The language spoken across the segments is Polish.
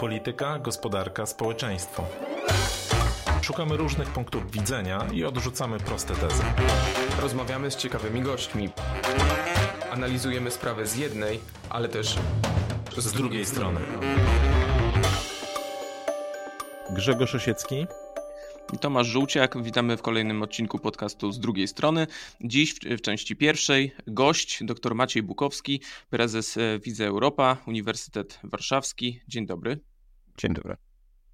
Polityka, gospodarka, społeczeństwo. Szukamy różnych punktów widzenia i odrzucamy proste tezy. Rozmawiamy z ciekawymi gośćmi. Analizujemy sprawę z jednej, ale też z, z drugiej strony. Grzegorz Osiecki Tomasz Żółciak, witamy w kolejnym odcinku podcastu z drugiej strony. Dziś w, w części pierwszej gość dr Maciej Bukowski, prezes Wizy Europa, Uniwersytet Warszawski. Dzień dobry. Dzień dobry.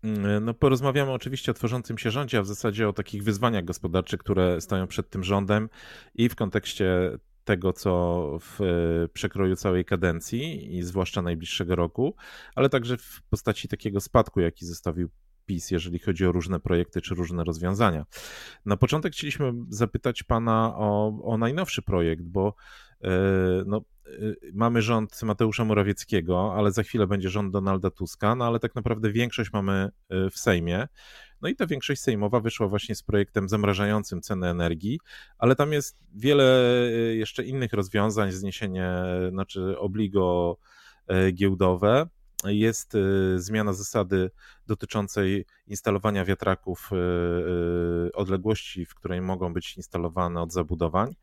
Mm, no, porozmawiamy oczywiście o tworzącym się rządzie, a w zasadzie o takich wyzwaniach gospodarczych, które stoją przed tym rządem i w kontekście tego, co w e, przekroju całej kadencji i zwłaszcza najbliższego roku, ale także w postaci takiego spadku, jaki zostawił PiS, jeżeli chodzi o różne projekty czy różne rozwiązania. Na początek chcieliśmy zapytać Pana o, o najnowszy projekt, bo e, no, mamy rząd Mateusza Morawieckiego, ale za chwilę będzie rząd Donalda Tuska, no ale tak naprawdę większość mamy e, w Sejmie. No i ta większość sejmowa wyszła właśnie z projektem zamrażającym ceny energii, ale tam jest wiele jeszcze innych rozwiązań, zniesienie, znaczy obligo giełdowe, jest y, zmiana zasady dotyczącej instalowania wiatraków y, y, odległości, w której mogą być instalowane od zabudowań,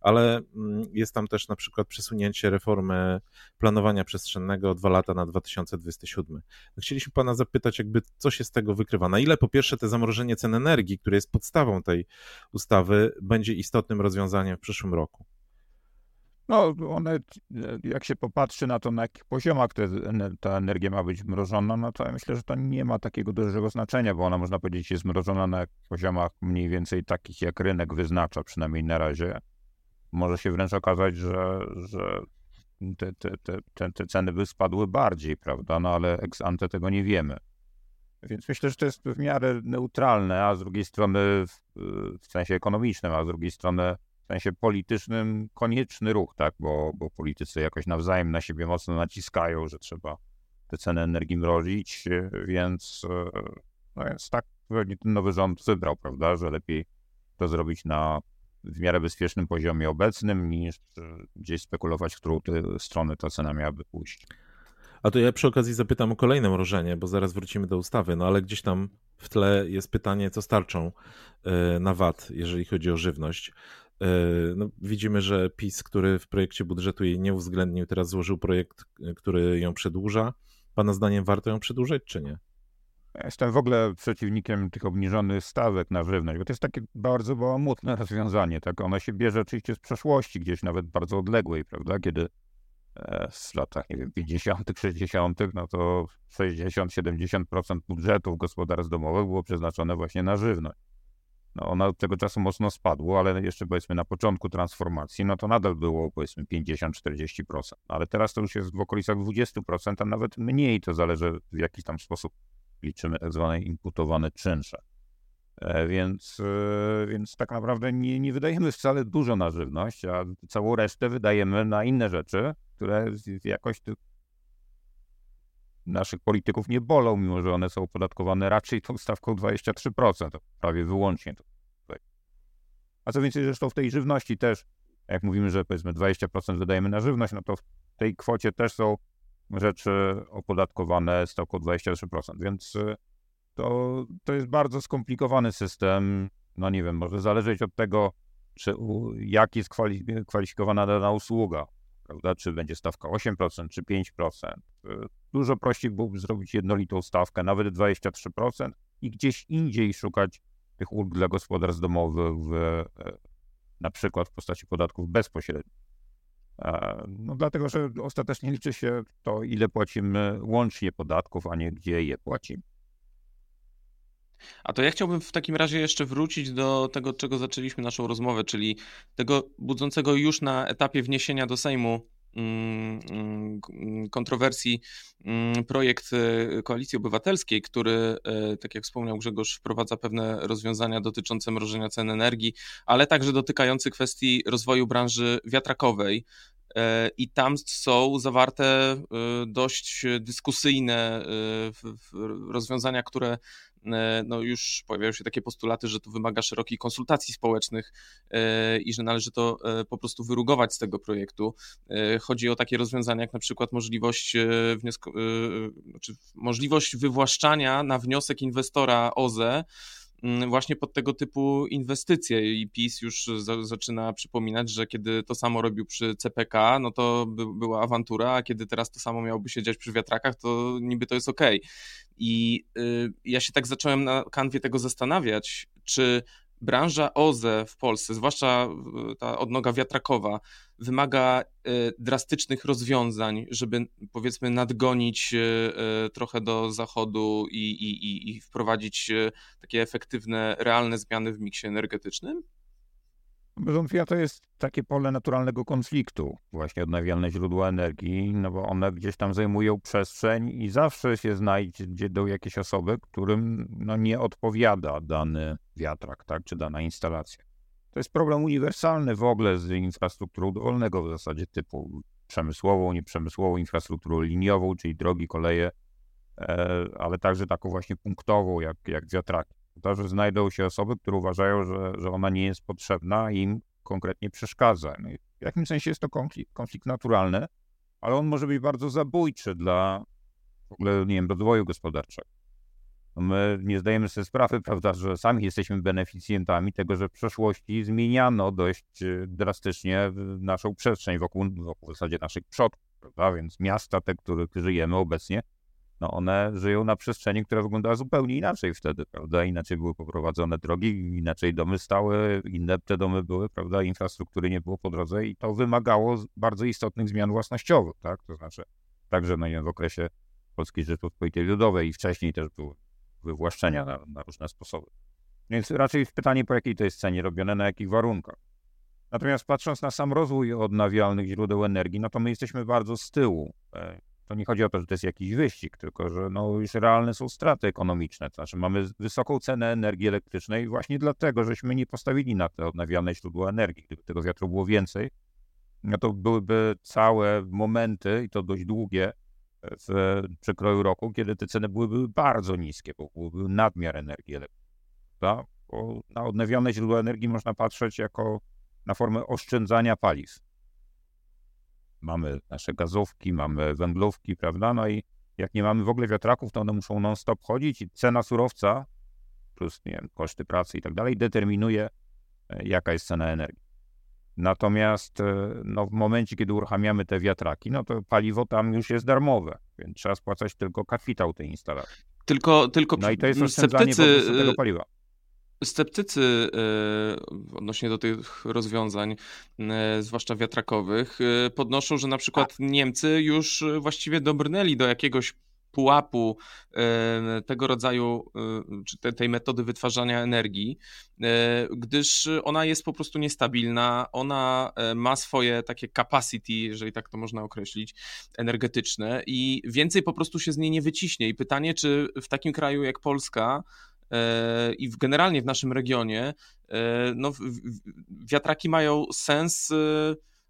ale mm, jest tam też na przykład przesunięcie reformy planowania przestrzennego dwa lata na 2027. Chcieliśmy pana zapytać, jakby co się z tego wykrywa. Na ile po pierwsze te zamrożenie cen energii, które jest podstawą tej ustawy, będzie istotnym rozwiązaniem w przyszłym roku? No, one, jak się popatrzy na to, na jakich poziomach te, ta energia ma być mrożona, no to ja myślę, że to nie ma takiego dużego znaczenia, bo ona, można powiedzieć, jest mrożona na poziomach mniej więcej takich, jak rynek wyznacza, przynajmniej na razie. Może się wręcz okazać, że, że te, te, te, te ceny by spadły bardziej, prawda? No ale ex ante tego nie wiemy. Więc myślę, że to jest w miarę neutralne, a z drugiej strony w, w sensie ekonomicznym, a z drugiej strony w sensie politycznym konieczny ruch, tak? Bo, bo politycy jakoś nawzajem na siebie mocno naciskają, że trzeba te ceny energii mrozić, więc, no więc tak pewnie ten nowy rząd wybrał, prawda, że lepiej to zrobić na w miarę bezpiecznym poziomie obecnym, niż gdzieś spekulować, w którą stronę ta cena miałaby pójść. A to ja przy okazji zapytam o kolejne mrożenie, bo zaraz wrócimy do ustawy, no ale gdzieś tam w tle jest pytanie, co starczą e, na VAT, jeżeli chodzi o żywność. E, no, widzimy, że PiS, który w projekcie budżetu jej nie uwzględnił, teraz złożył projekt, e, który ją przedłuża. Pana zdaniem warto ją przedłużać, czy nie? Jestem w ogóle przeciwnikiem tych obniżonych stawek na żywność, bo to jest takie bardzo bałamutne rozwiązanie. Tak? Ono się bierze oczywiście z przeszłości, gdzieś nawet bardzo odległej, prawda? Kiedy e, w latach, nie wiem, 50., 60., no to 60-70% budżetów gospodarstw domowych było przeznaczone właśnie na żywność. No, ona od tego czasu mocno spadło, ale jeszcze powiedzmy na początku transformacji, no to nadal było powiedzmy 50-40%. Ale teraz to już jest w okolicach 20%, a nawet mniej. To zależy w jaki tam sposób liczymy tak zwane imputowane czynsze. E, więc, e, więc tak naprawdę nie, nie wydajemy wcale dużo na żywność, a całą resztę wydajemy na inne rzeczy, które jakoś naszych polityków nie bolą, mimo że one są opodatkowane raczej tą stawką 23%, prawie wyłącznie. A co więcej, zresztą w tej żywności też, jak mówimy, że powiedzmy 20% wydajemy na żywność, no to w tej kwocie też są rzeczy opodatkowane stawką 23%, więc y, to, to jest bardzo skomplikowany system. No nie wiem, może zależeć od tego, czy, jak jest kwalifikowana dana usługa prawda? Czy będzie stawka 8%, czy 5%. Y, dużo prościej byłoby zrobić jednolitą stawkę, nawet 23% i gdzieś indziej szukać tych ulg dla gospodarstw domowych, w, e, na przykład w postaci podatków bezpośrednich. E, no dlatego, że ostatecznie liczy się to, ile płacimy łącznie podatków, a nie gdzie je płacimy. A to ja chciałbym w takim razie jeszcze wrócić do tego, czego zaczęliśmy naszą rozmowę, czyli tego budzącego już na etapie wniesienia do Sejmu mm, mm, kontrowersji mm, projekt e, Koalicji Obywatelskiej, który, e, tak jak wspomniał Grzegorz, wprowadza pewne rozwiązania dotyczące mrożenia cen energii, ale także dotykający kwestii rozwoju branży wiatrakowej. I tam są zawarte dość dyskusyjne rozwiązania, które E, no już pojawiają się takie postulaty, że to wymaga szerokich konsultacji społecznych e, i że należy to e, po prostu wyrugować z tego projektu. Chodzi o takie rozwiązania jak na przykład możliwość, wniosku, znaczy możliwość wywłaszczania na wniosek inwestora OZE właśnie pod tego typu inwestycje i PiS już za, zaczyna przypominać, że kiedy to samo robił przy CPK, no to by, była awantura, a kiedy teraz to samo miałoby się dziać przy wiatrakach, to niby to jest ok. I y, ja się tak zacząłem na kanwie tego zastanawiać, czy branża OZE w Polsce, zwłaszcza ta odnoga wiatrakowa, wymaga e, drastycznych rozwiązań, żeby powiedzmy nadgonić e, e, trochę do zachodu i, i, i wprowadzić takie efektywne, realne zmiany w miksie energetycznym? Bez wątpienia to jest takie pole naturalnego konfliktu, właśnie odnawialne źródła energii, no bo one gdzieś tam zajmują przestrzeń i zawsze się znajdzie do jakieś osoby, którym no, nie odpowiada dany wiatrak, tak, czy dana instalacja. To jest problem uniwersalny w ogóle z infrastrukturą dowolnego w zasadzie typu przemysłową, nieprzemysłową, infrastrukturą liniową, czyli drogi, koleje, e, ale także taką właśnie punktową, jak, jak wiatraki to, że znajdą się osoby, które uważają, że, że ona nie jest potrzebna i im konkretnie przeszkadza. No w jakimś sensie jest to konflikt, konflikt naturalny, ale on może być bardzo zabójczy dla w ogóle, nie wiem, rozwoju gospodarczego. My nie zdajemy sobie sprawy, prawda, że sami jesteśmy beneficjentami tego, że w przeszłości zmieniano dość e, drastycznie naszą przestrzeń wokół, wokół w zasadzie naszych przodków, prawda, więc miasta, te, które żyjemy obecnie, no one żyją na przestrzeni, która wyglądała zupełnie inaczej wtedy, prawda? Inaczej były poprowadzone drogi, inaczej domy stały, inne te domy były, prawda? Infrastruktury nie było po drodze i to wymagało bardzo istotnych zmian własnościowych, tak? To znaczy, także no, wiem, w okresie Polskiej Rzeczypospolitej Ludowej i wcześniej też były wywłaszczenia na, na różne sposoby. Więc raczej pytanie, po jakiej to jest cenie robione, na jakich warunkach. Natomiast patrząc na sam rozwój odnawialnych źródeł energii, no to my jesteśmy bardzo z tyłu. E, to nie chodzi o to, że to jest jakiś wyścig, tylko że no już realne są straty ekonomiczne. To znaczy mamy wysoką cenę energii elektrycznej właśnie dlatego, żeśmy nie postawili na te odnawialne źródła energii. Gdyby tego wiatru było więcej, no to byłyby całe momenty, i to dość długie, w przekroju roku, kiedy te ceny byłyby bardzo niskie, bo byłby nadmiar energii elektrycznej. Bo na odnawialne źródła energii można patrzeć jako na formę oszczędzania paliw mamy nasze gazówki, mamy węglówki, prawda? No i jak nie mamy w ogóle wiatraków, to one muszą non-stop chodzić i cena surowca plus nie wiem, koszty pracy i tak dalej determinuje, e, jaka jest cena energii. Natomiast e, no, w momencie, kiedy uruchamiamy te wiatraki, no to paliwo tam już jest darmowe, więc trzeba spłacać tylko kapitał tej instalacji. Tylko, tylko no i to jest oszczędzanie sceptycy, tego paliwa. Sceptycy e, odnośnie do tych rozwiązań, e, zwłaszcza wiatrakowych, podnoszą, że na przykład Niemcy już właściwie dobrnęli do jakiegoś pułapu tego rodzaju, czy tej metody wytwarzania energii, gdyż ona jest po prostu niestabilna, ona ma swoje takie capacity, jeżeli tak to można określić, energetyczne i więcej po prostu się z niej nie wyciśnie. I pytanie, czy w takim kraju jak Polska E, i generalnie w naszym regionie e, no, wiatraki mają sens, e,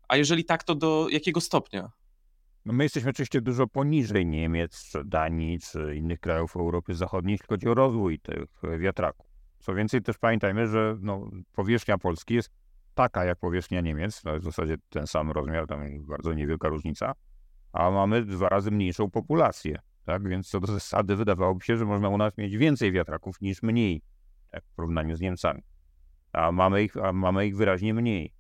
a jeżeli tak, to do jakiego stopnia? No my jesteśmy oczywiście dużo poniżej Niemiec, czy Danii, czy innych krajów Europy Zachodniej, jeśli chodzi o rozwój tych wiatraków. Co więcej, też pamiętajmy, że no, powierzchnia Polski jest taka jak powierzchnia Niemiec, to jest w zasadzie ten sam rozmiar, tam jest bardzo niewielka różnica, a mamy dwa razy mniejszą populację tak? Więc co do zasady wydawałoby się, że można u nas mieć więcej wiatraków niż mniej tak? w porównaniu z Niemcami. A mamy ich, a mamy ich wyraźnie mniej.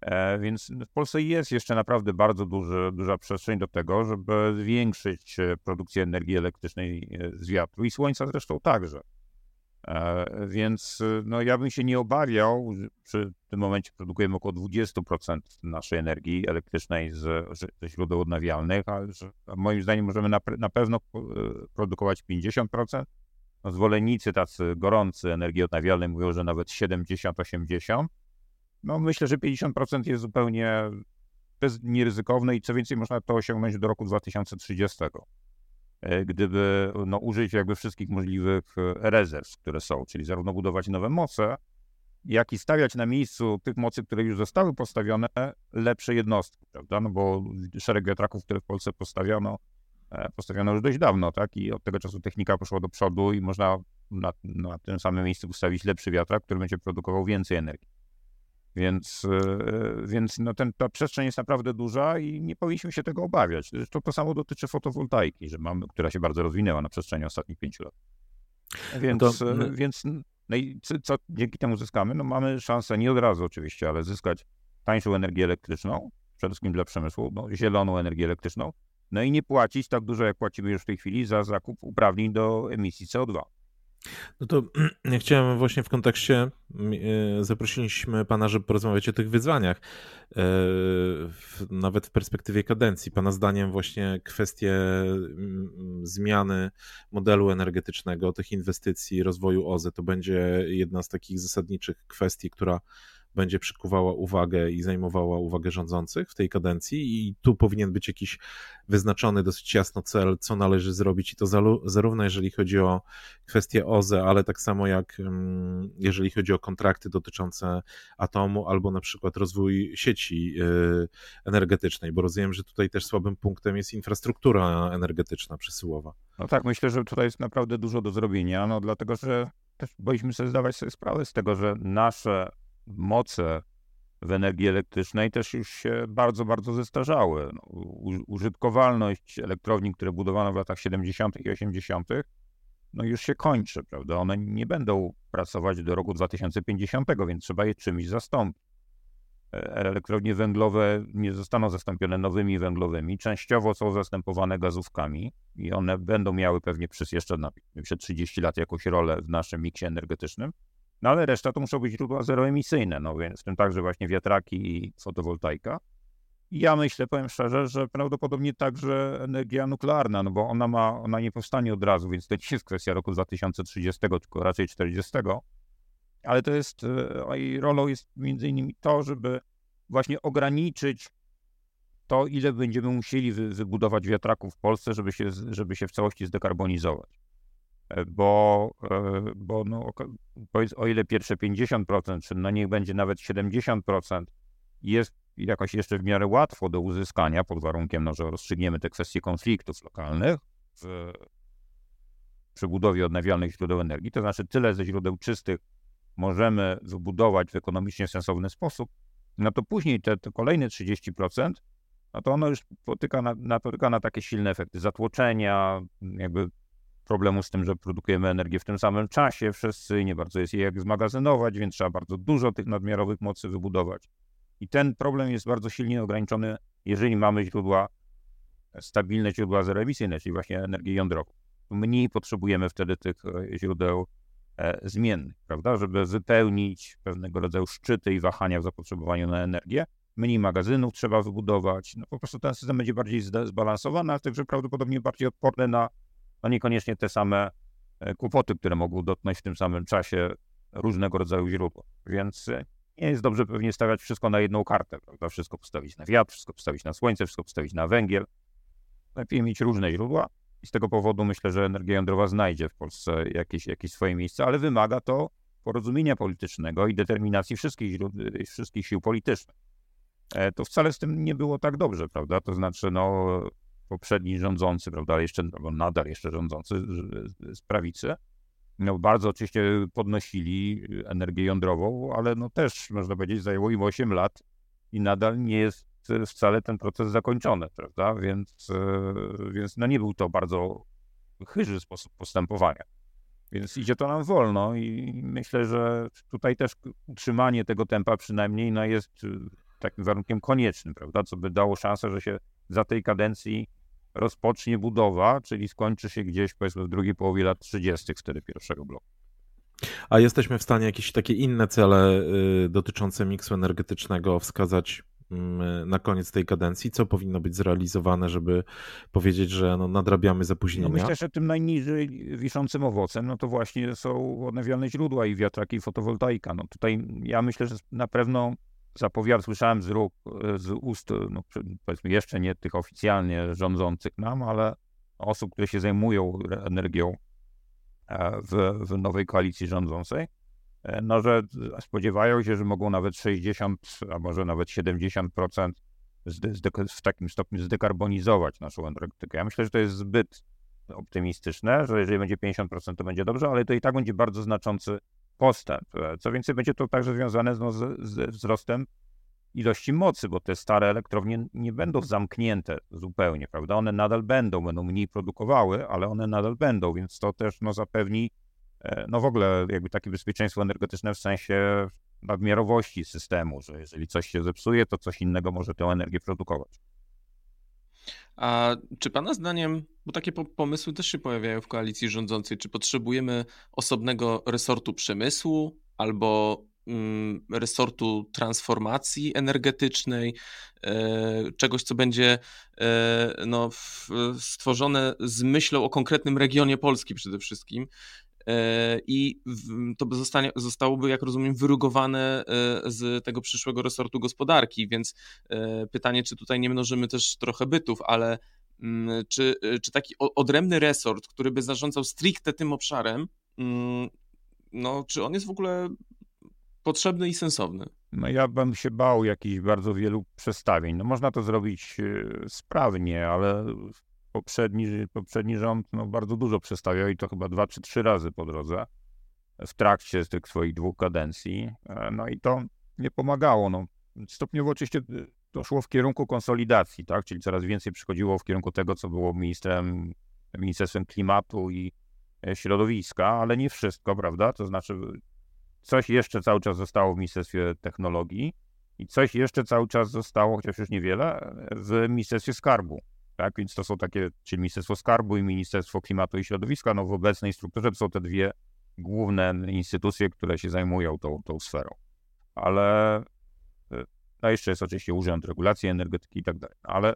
E, więc w Polsce jest jeszcze naprawdę bardzo duży, duża przestrzeń do tego, żeby zwiększyć e, produkcję energii elektrycznej e, z wiatru i słońca zresztą także. Więc no, ja bym się nie obawiał, w tym momencie produkujemy około 20% naszej energii elektrycznej z, ze źródeł odnawialnych, a, że, a moim zdaniem możemy na, na pewno produkować 50%. No, zwolennicy tacy gorący energii odnawialnej mówią, że nawet 70-80%. No myślę, że 50% jest zupełnie bez, nieryzykowne i co więcej można to osiągnąć do roku 2030. E, gdyby no, użyć jakby wszystkich możliwych e, rezerw, które są, czyli zarówno budować nowe moce, jak i stawiać na miejscu tych mocy, które już zostały postawione, lepsze jednostki, prawda? No bo szereg wiatraków, które w Polsce postawiono, e, postawiono już dość dawno, tak? I od tego czasu technika poszła do przodu i można na, na tym samym miejscu ustawić lepszy wiatrak, który będzie produkował więcej energii. Więc, e, więc no ten, ta przestrzeń jest naprawdę duża i nie powinniśmy się tego obawiać. Zresztą to samo dotyczy fotowoltaiki, że mamy, która się bardzo rozwinęła na przestrzeni ostatnich pięciu lat. Więc, no to... E, więc no i co, co dzięki temu zyskamy? No mamy szansę, nie od razu oczywiście, ale zyskać tańszą energię elektryczną, przede wszystkim dla przemysłu, no, zieloną energię elektryczną, no i nie płacić tak dużo, jak płacimy już w tej chwili za zakup uprawnień do emisji CO2. No to ja chciałem właśnie w kontekście, e, zaprosiliśmy Pana, żeby porozmawiać o tych wyzwaniach, e, nawet w perspektywie kadencji. Pana zdaniem właśnie kwestie zmiany modelu energetycznego, tych inwestycji, rozwoju OZE, to będzie jedna z takich zasadniczych kwestii, która będzie przykuwała uwagę i zajmowała uwagę rządzących w tej kadencji i tu powinien być jakiś wyznaczony dosyć jasno cel, co należy zrobić i to zarówno jeżeli chodzi o kwestie OZE, ale tak samo jak mm, jeżeli chodzi o kontrakty dotyczące atomu albo na przykład rozwój sieci y, energetycznej, bo rozumiem, że tutaj też słabym punktem jest infrastruktura energetyczna przesyłowa. No tak, myślę, że tutaj jest naprawdę dużo do zrobienia, no dlatego, że też boimy sobie zdawać sobie sprawę z tego, że nasze moce w energii elektrycznej też już się bardzo, bardzo zestarzały. No, użytkowalność elektrowni, które budowano w latach 70. i 80., no już się kończy, prawda? One nie będą pracować do roku 2050, więc trzeba je czymś zastąpić. E, elektrownie węglowe nie zostaną zastąpione nowymi węglowymi, częściowo są zastępowane gazówkami i one będą miały pewnie przez jeszcze na 30 lat jakąś rolę w naszym miksie energetycznym. No ale reszta to muszą być źródła zeroemisyjne, no więc w tym także właśnie wiatraki i fotowoltaika. Ja myślę, powiem szczerze, że prawdopodobnie także energia nuklearna, no bo ona ma, ona nie powstanie od razu, więc to nie jest kwestia roku 2030, tylko raczej 40. Ale to jest, jej rolą jest między innymi to, żeby właśnie ograniczyć to, ile będziemy musieli wybudować wiatraków w Polsce, żeby się, żeby się w całości zdekarbonizować. E, bo, e, bo no, o ile pierwsze 50%, czy no niech będzie nawet 70%, jest jakoś jeszcze w miarę łatwo do uzyskania, pod warunkiem, no, że rozstrzygniemy te kwestie konfliktów lokalnych w przebudowie odnawialnych źródeł energii, to znaczy tyle ze źródeł czystych możemy wybudować w ekonomicznie sensowny sposób, no to później te, te kolejne 30%, no to ono już potyka na, napotyka na takie silne efekty zatłoczenia, jakby problemu z tym, że produkujemy energię w tym samym czasie wszyscy, nie bardzo jest jej jak zmagazynować, więc trzeba bardzo dużo tych nadmiarowych mocy wybudować. I ten problem jest bardzo silnie ograniczony, jeżeli mamy źródła, stabilne źródła zeroemisyjne, czyli właśnie energię jądrową. Mniej potrzebujemy wtedy tych e, źródeł e, zmiennych, prawda, żeby wypełnić pewnego rodzaju szczyty i wahania w zapotrzebowaniu na energię. Mniej magazynów trzeba wybudować. No po prostu ten system będzie bardziej zbalansowany, a także prawdopodobnie bardziej odporny na no niekoniecznie te same e, kłopoty, które mogą dotknąć w tym samym czasie różnego rodzaju źródła. Więc e, nie jest dobrze pewnie stawiać wszystko na jedną kartę, prawda? Wszystko postawić na wiatr, wszystko postawić na słońce, wszystko postawić na węgiel. Lepiej mieć różne źródła i z tego powodu myślę, że energia jądrowa znajdzie w Polsce jakieś, jakieś swoje miejsce, ale wymaga to porozumienia politycznego i determinacji wszystkich, źródeł, wszystkich sił politycznych. E, to wcale z tym nie było tak dobrze, prawda? To znaczy, no, poprzedni rządzący, prawda, jeszcze, nadal jeszcze rządzący z prawicy, no bardzo oczywiście podnosili energię jądrową, ale no też, można powiedzieć, zajęło im 8 lat i nadal nie jest wcale ten proces zakończony, prawda, więc, e, więc no nie był to bardzo chyży sposób postępowania. Więc idzie to nam wolno i myślę, że tutaj też utrzymanie tego tempa przynajmniej no jest e, takim warunkiem koniecznym, prawda, co by dało szansę, że się za tej kadencji rozpocznie budowa, czyli skończy się gdzieś powiedzmy w drugiej połowie lat 30. wtedy pierwszego bloku. A jesteśmy w stanie jakieś takie inne cele y, dotyczące miksu energetycznego wskazać mm, na koniec tej kadencji? Co powinno być zrealizowane, żeby powiedzieć, że no, nadrabiamy zapóźnienia? No myślę, że tym najniżej wiszącym owocem no to właśnie są odnawialne źródła i wiatraki i fotowoltaika. No tutaj ja myślę, że na pewno zapowiad, słyszałem z, róg, z ust, no, powiedzmy jeszcze nie tych oficjalnie rządzących nam, ale osób, które się zajmują energią e, w, w nowej koalicji rządzącej, no, że spodziewają się, że mogą nawet 60, a może nawet 70% w takim stopniu zdekarbonizować naszą energetykę. Ja myślę, że to jest zbyt optymistyczne, że jeżeli będzie 50%, to będzie dobrze, ale to i tak będzie bardzo znaczący postęp. Co więcej, będzie to także związane no, z, z wzrostem ilości mocy, bo te stare elektrownie nie będą zamknięte zupełnie, prawda? One nadal będą, będą mniej produkowały, ale one nadal będą, więc to też no, zapewni e, no w ogóle jakby takie bezpieczeństwo energetyczne w sensie nadmiarowości systemu, że jeżeli coś się zepsuje, to coś innego może tę energię produkować. A czy Pana zdaniem, bo takie pomysły też się pojawiają w koalicji rządzącej, czy potrzebujemy osobnego resortu przemysłu albo mm, resortu transformacji energetycznej, e, czegoś, co będzie e, no, stworzone z myślą o konkretnym regionie Polski przede wszystkim, i to by zostanie, zostałoby, jak rozumiem, wyrugowane e, z tego przyszłego resortu gospodarki, więc e, pytanie, czy tutaj nie mnożymy też trochę bytów, ale mm, czy, czy taki odrębny resort, który by zarządzał stricte tym obszarem, mm, no, czy on jest w ogóle potrzebny i sensowny? No ja bym się bał jakichś bardzo wielu przestawień. No można to zrobić sprawnie, ale poprzedni, poprzedni rząd no, bardzo dużo przestawiał i to chyba dwa czy trzy razy po drodze w trakcie tych swoich dwóch kadencji. E, no i to nie pomagało. No, stopniowo oczywiście to szło w kierunku konsolidacji, tak? czyli coraz więcej przychodziło w kierunku tego, co było ministrem, Ministerstwem Klimatu i e, Środowiska, ale nie wszystko, prawda? To znaczy coś jeszcze cały czas zostało w Ministerstwie Technologii i coś jeszcze cały czas zostało, chociaż już niewiele, w Ministerstwie Skarbu. Tak? Więc to są takie, czyli Ministerstwo Skarbu i Ministerstwo Klimatu i Środowiska, no w obecnej strukturze są te dwie główne instytucje, które się zajmują tą, tą sferą. Ale e, no jeszcze jest oczywiście Urząd Regulacji Energetyki i tak dalej. Ale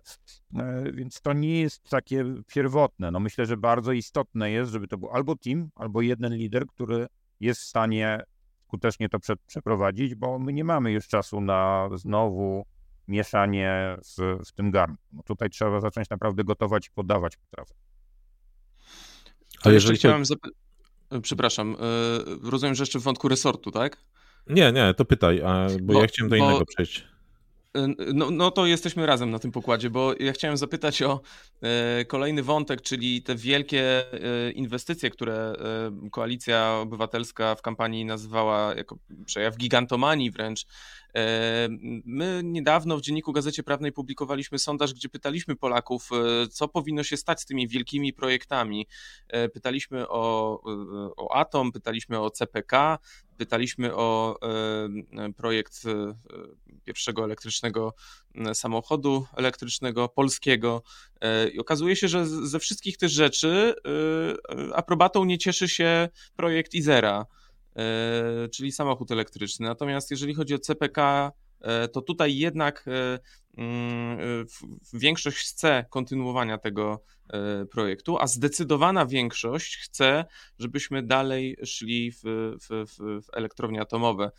e, więc to nie jest takie pierwotne. No myślę, że bardzo istotne jest, żeby to był albo team, albo jeden lider, który jest w stanie skutecznie to prze, przeprowadzić, bo my nie mamy już czasu na znowu mieszanie w, w tym garnku. No tutaj trzeba zacząć naprawdę gotować i podawać potrawę. A jeżeli chciałem zapytać, przepraszam, e, rozumiem, że jeszcze w wątku resortu, tak? Nie, nie, to pytaj, bo, bo ja chciałem do bo... innego przejść. No, no to jesteśmy razem na tym pokładzie, bo ja chciałem zapytać o e, kolejny wątek, czyli te wielkie e, inwestycje, które e, Koalicja Obywatelska w kampanii nazywała jako przejaw gigantomanii wręcz. My niedawno w Dzienniku Gazecie Prawnej publikowaliśmy sondaż, gdzie pytaliśmy Polaków, co powinno się stać z tymi wielkimi projektami. Pytaliśmy o, o Atom, pytaliśmy o CPK, pytaliśmy o projekt pierwszego elektrycznego samochodu elektrycznego polskiego. I okazuje się, że ze wszystkich tych rzeczy aprobatą nie cieszy się projekt Izera. E, czyli samochód elektryczny. Natomiast jeżeli chodzi o CPK, e, to tutaj jednak e, mm, większość chce kontynuowania tego projektu, a zdecydowana większość chce, żebyśmy dalej szli w, w, w elektrownie atomowe.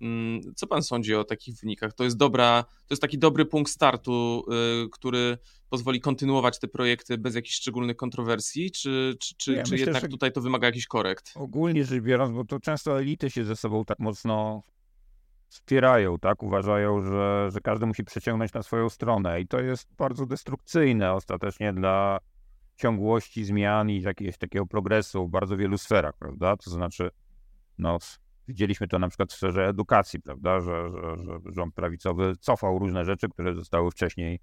Mm, co pan sądzi o takich wynikach? To jest dobra, to jest taki dobry punkt startu, y, który pozwoli kontynuować te projekty bez jakichś szczególnych kontrowersji, czy, czy, czy, ja czy myślę, jednak tutaj to wymaga jakichś korekt? Ogólnie rzecz biorąc, bo to często elity się ze sobą tak mocno wspierają, tak? Uważają, że, że każdy musi przeciągnąć na swoją stronę i to jest bardzo destrukcyjne ostatecznie dla ciągłości zmian i jakiegoś takiego progresu w bardzo wielu sferach, prawda? To znaczy, no, Widzieliśmy to na przykład w sferze edukacji, prawda, że, że, że rząd prawicowy cofał różne rzeczy, które zostały wcześniej,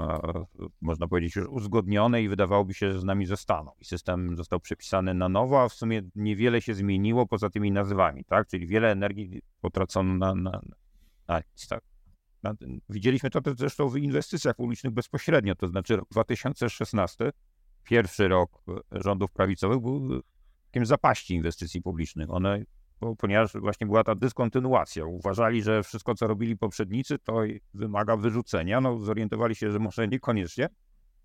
e, można powiedzieć, już uzgodnione i wydawałoby się, że z nami zostaną. I system został przepisany na nowo, a w sumie niewiele się zmieniło poza tymi nazwami, tak? Czyli wiele energii potracono na, na, na nic, tak? Widzieliśmy to też zresztą w inwestycjach publicznych bezpośrednio, to znaczy rok 2016, pierwszy rok rządów prawicowych był takim zapaści inwestycji publicznych. One ponieważ właśnie była ta dyskontynuacja. Uważali, że wszystko, co robili poprzednicy, to wymaga wyrzucenia. No, zorientowali się, że może niekoniecznie.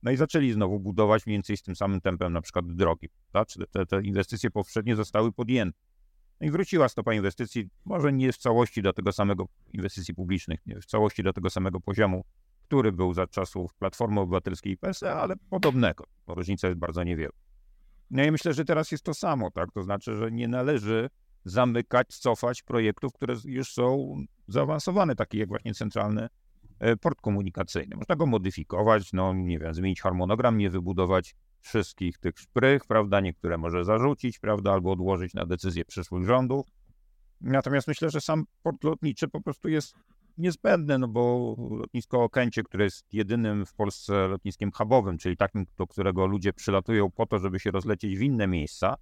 No i zaczęli znowu budować mniej więcej z tym samym tempem na przykład drogi. Tak? Te, te inwestycje poprzednie zostały podjęte. No i wróciła stopa inwestycji, może nie w całości do tego samego, inwestycji publicznych, nie w całości do tego samego poziomu, który był za czasów Platformy Obywatelskiej i PSE, ale podobnego, bo różnica jest bardzo niewielka. No i myślę, że teraz jest to samo, tak? To znaczy, że nie należy zamykać, cofać projektów, które już są zaawansowane, takie jak właśnie centralny e, port komunikacyjny. Można go modyfikować, no nie wiem, zmienić harmonogram, nie wybudować wszystkich tych szprych, prawda, niektóre może zarzucić, prawda, albo odłożyć na decyzję przyszłych rządów. Natomiast myślę, że sam port lotniczy po prostu jest niezbędny, no bo lotnisko Okęcie, które jest jedynym w Polsce lotniskiem hubowym, czyli takim, do którego ludzie przylatują po to, żeby się rozlecieć w inne miejsca,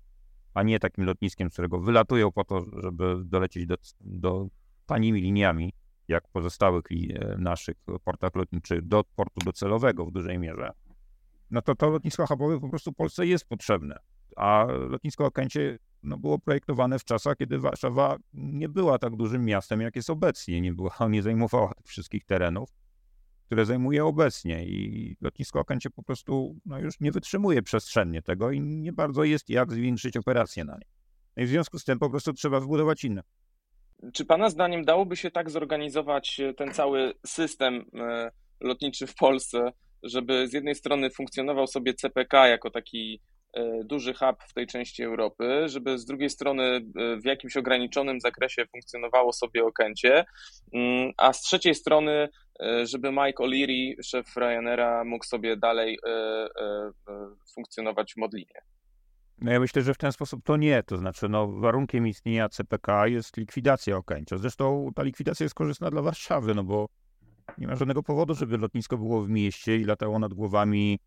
a nie takim lotniskiem, z którego wylatują po to, żeby dolecieć do, do tanimi liniami, jak pozostałych e, naszych portach lotniczych, do portu docelowego w dużej mierze, no to to lotnisko hubowe po prostu Polsce jest potrzebne. A lotnisko Okęcie no, było projektowane w czasach, kiedy Warszawa nie była tak dużym miastem, jak jest obecnie. Nie, była, nie zajmowała tych wszystkich terenów, które zajmuje obecnie. I lotnisko Okęcie po prostu no, już nie wytrzymuje przestrzennie tego i nie bardzo jest jak zwiększyć operacje na nie. No i w związku z tym po prostu trzeba wybudować inne. Czy Pana zdaniem dałoby się tak zorganizować e, ten cały system e, lotniczy w Polsce, żeby z jednej strony funkcjonował sobie CPK jako taki e, duży hub w tej części Europy, żeby z drugiej strony w jakimś ograniczonym zakresie funkcjonowało sobie Okęcie, mm, a z trzeciej strony, żeby Mike O'Leary, szef Ryanaira, mógł sobie dalej funkcjonować w Modlinie. No ja myślę, że w ten sposób to nie. To znaczy, no, warunkiem istnienia CPK jest likwidacja Okęcia. Zresztą ta likwidacja jest korzystna dla Warszawy, no bo nie ma żadnego powodu, żeby lotnisko było w mieście i latało nad głowami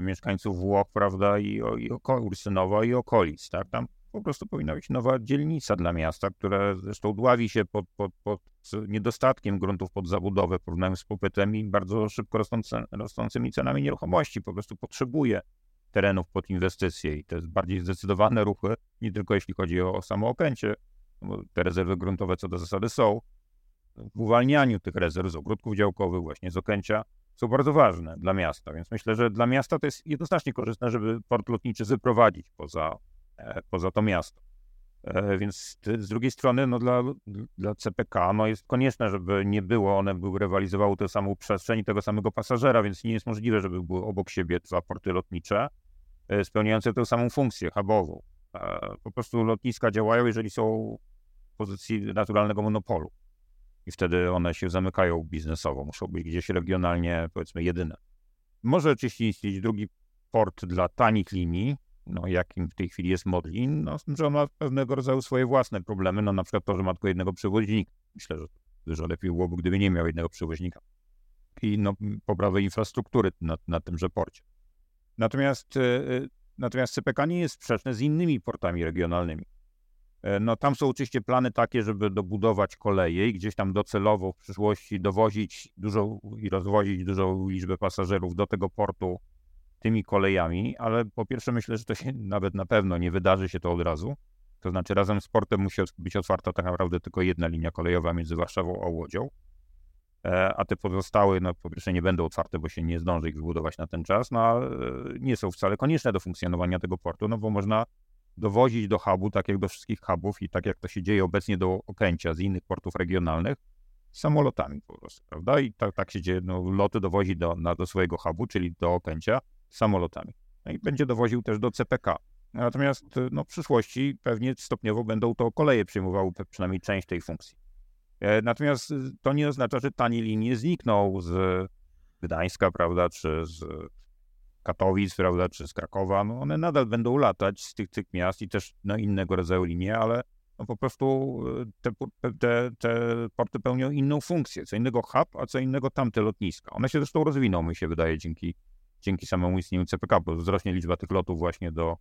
mieszkańców Włoch, prawda, i, i Ursynowa i okolic, tak? Tam po prostu powinna być nowa dzielnica dla miasta, która zresztą dławi się pod, pod, pod niedostatkiem gruntów pod zabudowę w porównaniu z popytem i bardzo szybko rosnącymi cenami nieruchomości. Po prostu potrzebuje terenów pod inwestycje i to jest bardziej zdecydowane ruchy, nie tylko jeśli chodzi o samo Okęcie, bo te rezerwy gruntowe co do zasady są, w uwalnianiu tych rezerw z ogródków działkowych, właśnie z Okęcia, są bardzo ważne dla miasta. Więc myślę, że dla miasta to jest jednoznacznie korzystne, żeby port lotniczy wyprowadzić poza, poza to miasto. E, więc z drugiej strony, no dla, dla CPK no jest konieczne, żeby nie było, one by rywalizowały tę samą przestrzeń tego samego pasażera, więc nie jest możliwe, żeby były obok siebie dwa porty lotnicze e, spełniające tę samą funkcję hubową. Po prostu lotniska działają, jeżeli są w pozycji naturalnego monopolu i wtedy one się zamykają biznesowo, muszą być gdzieś regionalnie, powiedzmy, jedyne. Może oczywiście istnieć drugi port dla tanich linii, no jakim w tej chwili jest Modlin, no, że on ma pewnego rodzaju swoje własne problemy, no na przykład to, że ma tylko jednego przewoźnika. Myślę, że dużo lepiej byłoby, gdyby nie miał jednego przewoźnika. I no, poprawę infrastruktury na, na tymże porcie. Natomiast, yy, natomiast CPK nie jest sprzeczne z innymi portami regionalnymi. E, no tam są oczywiście plany takie, żeby dobudować koleje i gdzieś tam docelowo w przyszłości dowozić dużo i rozwozić dużą liczbę pasażerów do tego portu tymi kolejami, ale po pierwsze myślę, że to się nawet na pewno nie wydarzy się to od razu. To znaczy razem z portem musi być otwarta tak naprawdę tylko jedna linia kolejowa między Warszawą a Łodzią, e, a te pozostałe, no po pierwsze nie będą otwarte, bo się nie zdąży ich wybudować na ten czas, no a e, nie są wcale konieczne do funkcjonowania tego portu, no bo można dowozić do hubu, tak jak do wszystkich hubów i tak jak to się dzieje obecnie do Okęcia z innych portów regionalnych, samolotami po prostu, prawda? I tak, tak się dzieje, no, loty dowozi do, na, do swojego hubu, czyli do Okęcia, samolotami. No i będzie dowoził też do CPK. Natomiast no, w przyszłości pewnie stopniowo będą to koleje przejmowały przynajmniej część tej funkcji. E, natomiast to nie oznacza, że tanie linie znikną z Gdańska, prawda, czy z Katowic, prawda, czy z Krakowa, no one nadal będą latać z tych, tych miast i też na innego rodzaju linie, ale no po prostu e, te, te, te porty pełnią inną funkcję. Co innego hub, a co innego tamte lotniska. One się zresztą rozwiną, mi się wydaje, dzięki, dzięki samemu istnieniu CPK, bo wzrośnie liczba tych lotów właśnie do,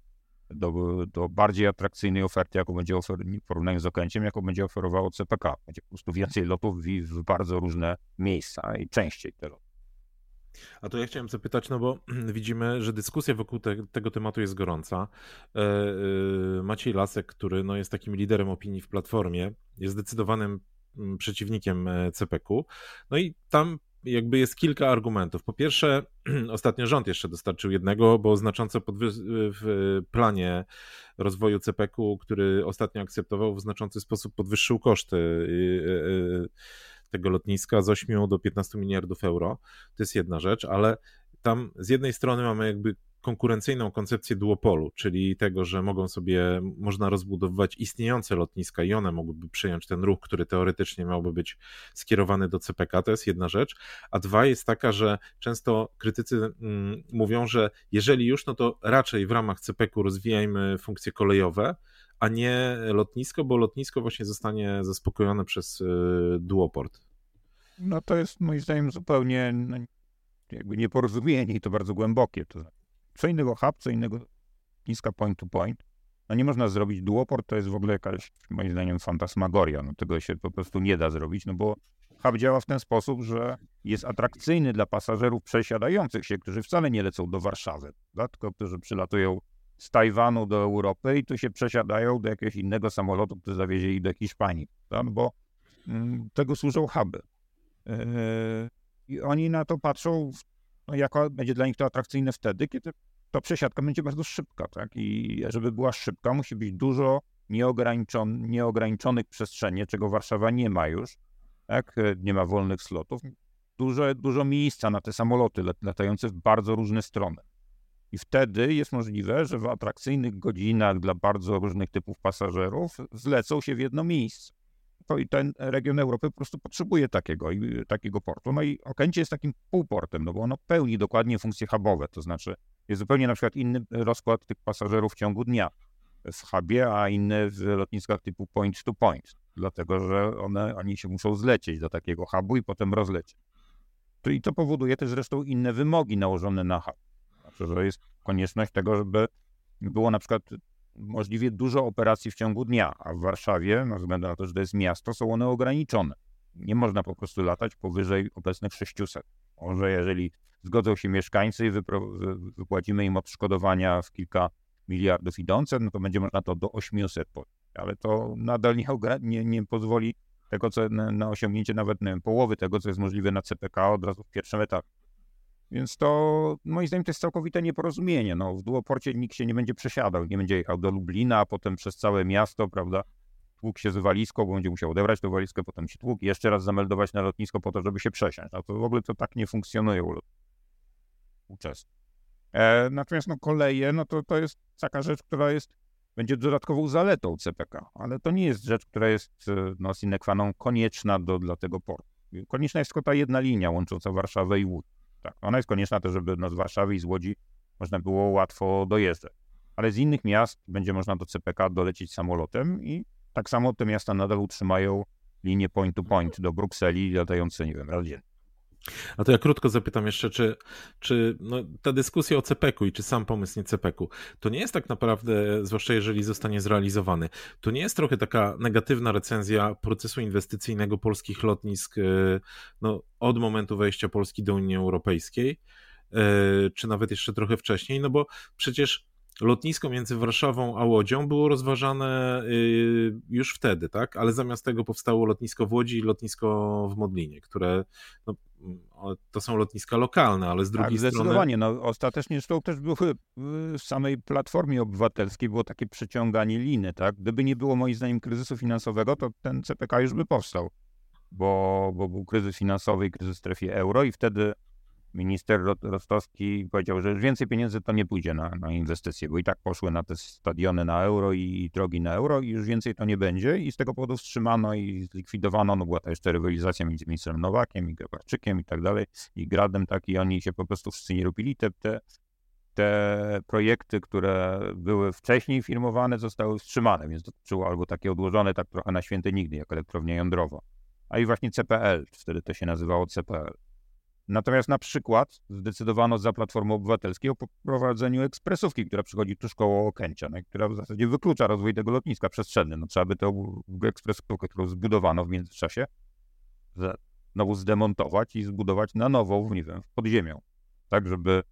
do, do bardziej atrakcyjnej oferty, jaką będzie ofer- w porównaniu z Okęciem, jaką będzie oferowało CPK. Będzie po prostu więcej lotów w, w bardzo różne miejsca i częściej te loty. A to ja chciałem zapytać, no bo widzimy, że dyskusja wokół te, tego tematu jest gorąca. E, e, Maciej Lasek, który no, jest takim liderem opinii w Platformie, jest zdecydowanym mm, przeciwnikiem e, CPK-u. No i tam jakby jest kilka argumentów. Po pierwsze, ostatnio rząd jeszcze dostarczył jednego, bo znacząco w planie rozwoju CPK-u, który ostatnio akceptował, w znaczący sposób podwyższył koszty tego lotniska z 8 do 15 miliardów euro. To jest jedna rzecz, ale tam z jednej strony mamy jakby konkurencyjną koncepcję duopolu, czyli tego, że mogą sobie, można rozbudowywać istniejące lotniska i one mogłyby przyjąć ten ruch, który teoretycznie miałby być skierowany do CPK, to jest jedna rzecz, a dwa jest taka, że często krytycy mm, mówią, że jeżeli już, no to raczej w ramach CPK rozwijajmy funkcje kolejowe, a nie lotnisko, bo lotnisko właśnie zostanie zaspokojone przez y, duoport. No to jest moim zdaniem zupełnie no, jakby nieporozumienie i to bardzo głębokie. To znaczy, co innego hub, co innego lotniska point to point. No nie można zrobić duoport, to jest w ogóle jakaś moim zdaniem fantasmagoria. No tego się po prostu nie da zrobić, no bo hub działa w ten sposób, że jest atrakcyjny dla pasażerów przesiadających się, którzy wcale nie lecą do Warszawy, tak? tylko którzy przylatują z Tajwanu do Europy i tu się przesiadają do jakiegoś innego samolotu, który zawiezie ich do Hiszpanii, tak? bo mm, tego służą huby. Yy, I oni na to patrzą, no, jako będzie dla nich to atrakcyjne wtedy, kiedy to przesiadka będzie bardzo szybka, tak? I żeby była szybka, musi być dużo nieograniczon, nieograniczonych przestrzeni, czego Warszawa nie ma już, tak? Nie ma wolnych slotów. Dużo, dużo miejsca na te samoloty latające w bardzo różne strony. I wtedy jest możliwe, że w atrakcyjnych godzinach dla bardzo różnych typów pasażerów zlecą się w jedno miejsce. To i ten region Europy po prostu potrzebuje takiego, takiego portu. No i Okęcie jest takim półportem, no bo ono pełni dokładnie funkcje hubowe, to znaczy jest zupełnie na przykład inny rozkład tych pasażerów w ciągu dnia w hubie, a inny w lotniskach typu point to point, dlatego że one, oni się muszą zlecieć do takiego hubu i potem rozlecieć. I to powoduje też zresztą inne wymogi nałożone na hub. Znaczy, że jest konieczność tego, żeby było na przykład możliwie dużo operacji w ciągu dnia, a w Warszawie, no, względu na to, że to jest miasto, są one ograniczone. Nie można po prostu latać powyżej obecnych 600. Może jeżeli zgodzą się mieszkańcy i wypłacimy im odszkodowania w kilka miliardów idące, no to będzie można to do 800 podnieść. Ale to nadal nie, nie, nie pozwoli tego, co na, na osiągnięcie nawet wiem, połowy tego, co jest możliwe na CPK od razu w pierwszym etapie. Więc to moim zdaniem to jest całkowite nieporozumienie. No, w duoporcie nikt się nie będzie przesiadał, nie będzie jechał do Lublina, a potem przez całe miasto, prawda, tłuk się z walizką, bo będzie musiał odebrać tę walizkę, potem się tłuk i jeszcze raz zameldować na lotnisko po to, żeby się przesiąść. No to w ogóle to tak nie funkcjonuje u uczestników. E, natomiast no, koleje, no to, to jest taka rzecz, która jest, będzie dodatkową zaletą CPK, ale to nie jest rzecz, która jest e, no, sine qua non konieczna do, dla tego portu. Konieczna jest tylko ta jedna linia łącząca Warszawę i Łódź. Tak, ona jest konieczna też, żeby no, z Warszawy i z Łodzi można było łatwo dojeżdżać. Ale z innych miast będzie można do CPK dolecieć samolotem i tak samo te miasta nadal utrzymają linię point to point do Brukseli latające, nie wiem, raz dziennie. A to ja krótko zapytam jeszcze, czy, czy no, ta dyskusja o CPK-u i czy sam pomysł nie CPK-u, to nie jest tak naprawdę, zwłaszcza jeżeli zostanie zrealizowany, to nie jest trochę taka negatywna recenzja procesu inwestycyjnego polskich lotnisk y, no, od momentu wejścia Polski do Unii Europejskiej, y, czy nawet jeszcze trochę wcześniej, no bo przecież lotnisko między Warszawą a Łodzią było rozważane y, już wtedy, tak? Ale zamiast tego powstało lotnisko w Łodzi i lotnisko w Modlinie, które no, to są lotniska lokalne, ale z drugiej tak, strony... Zdecydowanie, no ostatecznie zresztą też były w samej Platformie Obywatelskiej było takie przeciąganie liny, tak? Gdyby nie było moim zdaniem kryzysu finansowego, to ten CPK już by powstał, bo, bo był kryzys finansowy i kryzys w strefie euro i wtedy minister Rostowski powiedział, że już więcej pieniędzy to nie pójdzie na, na inwestycje, bo i tak poszły na te stadiony na euro i drogi na euro i już więcej to nie będzie i z tego powodu wstrzymano i zlikwidowano, no była to jeszcze rywalizacja między ministrem Nowakiem i Grabarczykiem i tak dalej i Gradem, tak i oni się po prostu wszyscy nie robili, te, te, te projekty, które były wcześniej firmowane zostały wstrzymane, więc dotyczyło albo takie odłożone tak trochę na święty nigdy, jak elektrownia jądrowa, a i właśnie CPL, wtedy to się nazywało CPL. Natomiast na przykład zdecydowano za Platformą Obywatelskiej o prowadzeniu ekspresówki, która przychodzi tuż koło Okęcia, no, która w zasadzie wyklucza rozwój tego lotniska przestrzennego. No, trzeba by tę ekspresówkę, którą zbudowano w międzyczasie, znowu zdemontować i zbudować na nowo, nie wiem, pod ziemią. Tak, żeby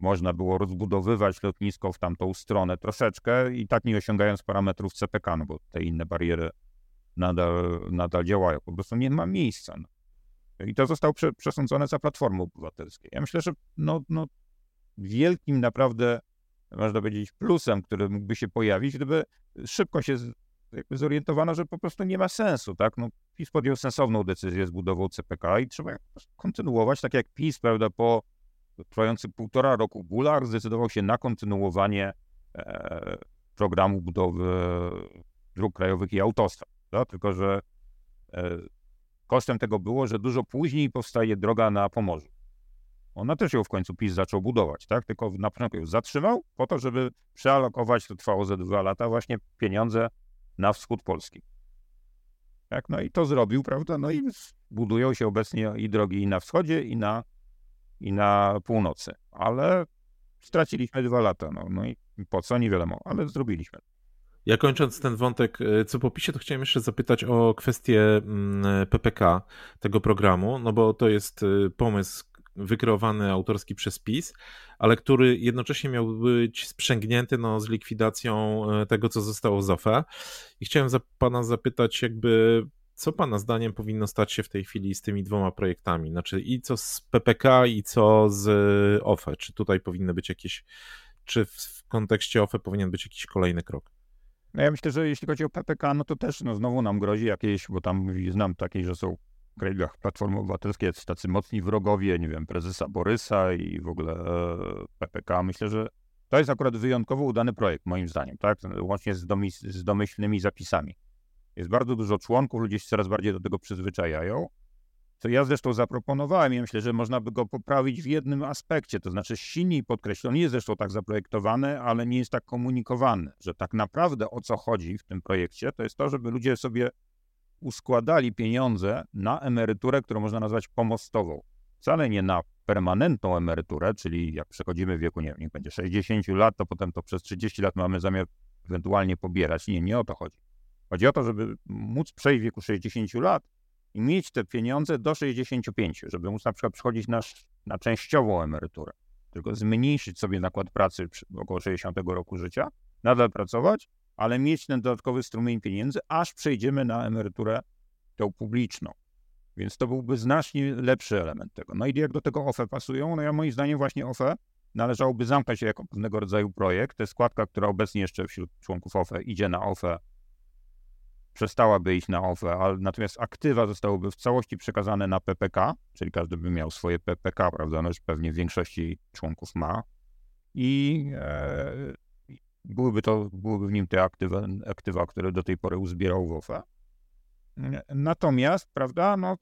można było rozbudowywać lotnisko w tamtą stronę troszeczkę i tak nie osiągając parametrów CPK, no bo te inne bariery nadal, nadal działają. Po prostu nie ma miejsca. No. I to zostało prze, przesądzone za Platformą Obywatelską. Ja myślę, że no, no, wielkim naprawdę, można powiedzieć, plusem, który mógłby się pojawić, gdyby szybko się jakby zorientowano, że po prostu nie ma sensu, tak? No, PiS podjął sensowną decyzję z budową CPK i trzeba kontynuować, tak jak PiS, prawda, po trwający półtora roku Bular zdecydował się na kontynuowanie e, programu budowy dróg krajowych i autostrad. Tylko, że e, kosztem tego było, że dużo później powstaje droga na Pomorzu. Ona też ją w końcu PiS zaczął budować, tak? Tylko na początku ją zatrzymał po to, żeby przealokować, to trwało ze dwa lata, właśnie pieniądze na wschód Polski. Tak, no i to zrobił, prawda? No i budują się obecnie i drogi i na wschodzie, i na, i na północy. Ale straciliśmy dwa lata, no, no i po co, nie wiadomo, ale zrobiliśmy. Ja kończąc ten wątek, e, co po to chciałem jeszcze zapytać o kwestię PPK mm, tego programu, no bo to jest e, pomysł wykreowany autorski przez PiS, ale który jednocześnie miał być sprzęgnięty no, z likwidacją e, tego, co zostało z OFE. I chciałem za pana zapytać, jakby co Pana zdaniem powinno stać się w tej chwili z tymi dwoma projektami? Znaczy i co z PPK i co z OFE? Czy tutaj powinny być jakieś, czy w kontekście OFE powinien być jakiś kolejny krok? No ja myślę, że jeśli chodzi o PPK, no to też no, znowu nam grozi jakieś, bo tam znam takie, że są w kręgach Platformy Obywatelskiej tacy mocni wrogowie, nie wiem, prezesa Borysa i w ogóle e, PPK. Myślę, że to jest akurat wyjątkowo udany projekt, moim zdaniem, tak? Łącznie z, domys- z domyślnymi zapisami. Jest bardzo dużo członków, ludzie się coraz bardziej do tego przyzwyczajają. Co ja zresztą zaproponowałem i myślę, że można by go poprawić w jednym aspekcie, to znaczy silniej podkreślony, jest zresztą tak zaprojektowany, ale nie jest tak komunikowany, że tak naprawdę o co chodzi w tym projekcie, to jest to, żeby ludzie sobie uskładali pieniądze na emeryturę, którą można nazwać pomostową. Wcale nie na permanentną emeryturę, czyli jak przechodzimy w wieku, nie wiem, niech będzie 60 lat, to potem to przez 30 lat mamy zamiar ewentualnie pobierać. Nie, nie o to chodzi. Chodzi o to, żeby móc przejść w wieku 60 lat i mieć te pieniądze do 65, żeby móc na przykład przychodzić na, na częściową emeryturę, tylko zmniejszyć sobie nakład pracy około 60 roku życia, nadal pracować, ale mieć ten dodatkowy strumień pieniędzy, aż przejdziemy na emeryturę tą publiczną. Więc to byłby znacznie lepszy element tego. No i jak do tego OFE pasują? No ja moim zdaniem właśnie OFE należałoby zamknąć jako pewnego rodzaju projekt. To składka, która obecnie jeszcze wśród członków OFE idzie na OFE przestałaby iść na OFE, ale natomiast aktywa zostałyby w całości przekazane na PPK, czyli każdy by miał swoje PPK, prawda, no pewnie w większości członków ma i e, byłyby to, byłyby w nim te aktywa, aktywa, które do tej pory uzbierał w OFE. Natomiast, prawda, no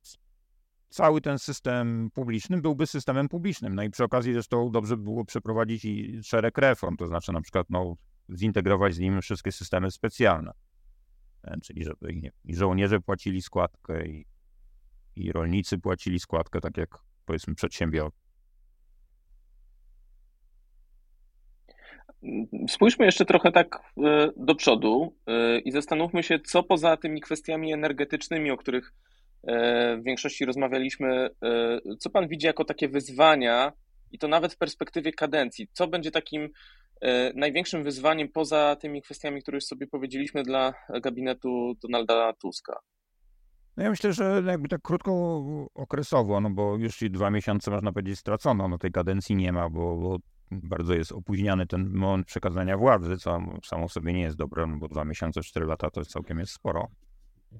cały ten system publiczny byłby systemem publicznym. No i przy okazji zresztą dobrze by było przeprowadzić i szereg reform, to znaczy na przykład no, zintegrować z nim wszystkie systemy specjalne. E, czyli żeby i żołnierze płacili składkę, i, i rolnicy płacili składkę, tak jak powiedzmy przedsiębiorcy. Spójrzmy jeszcze trochę tak e, do przodu e, i zastanówmy się, co poza tymi kwestiami energetycznymi, o których w większości rozmawialiśmy, co Pan widzi jako takie wyzwania, i to nawet w perspektywie kadencji, co będzie takim największym wyzwaniem poza tymi kwestiami, które już sobie powiedzieliśmy dla gabinetu Donalda Tuska? No ja myślę, że jakby tak krótko okresowo, no bo już dwa miesiące można powiedzieć stracono, no tej kadencji nie ma, bo, bo bardzo jest opóźniany ten moment przekazania władzy, co samo sobie nie jest dobre, no bo dwa miesiące, cztery lata to całkiem jest sporo.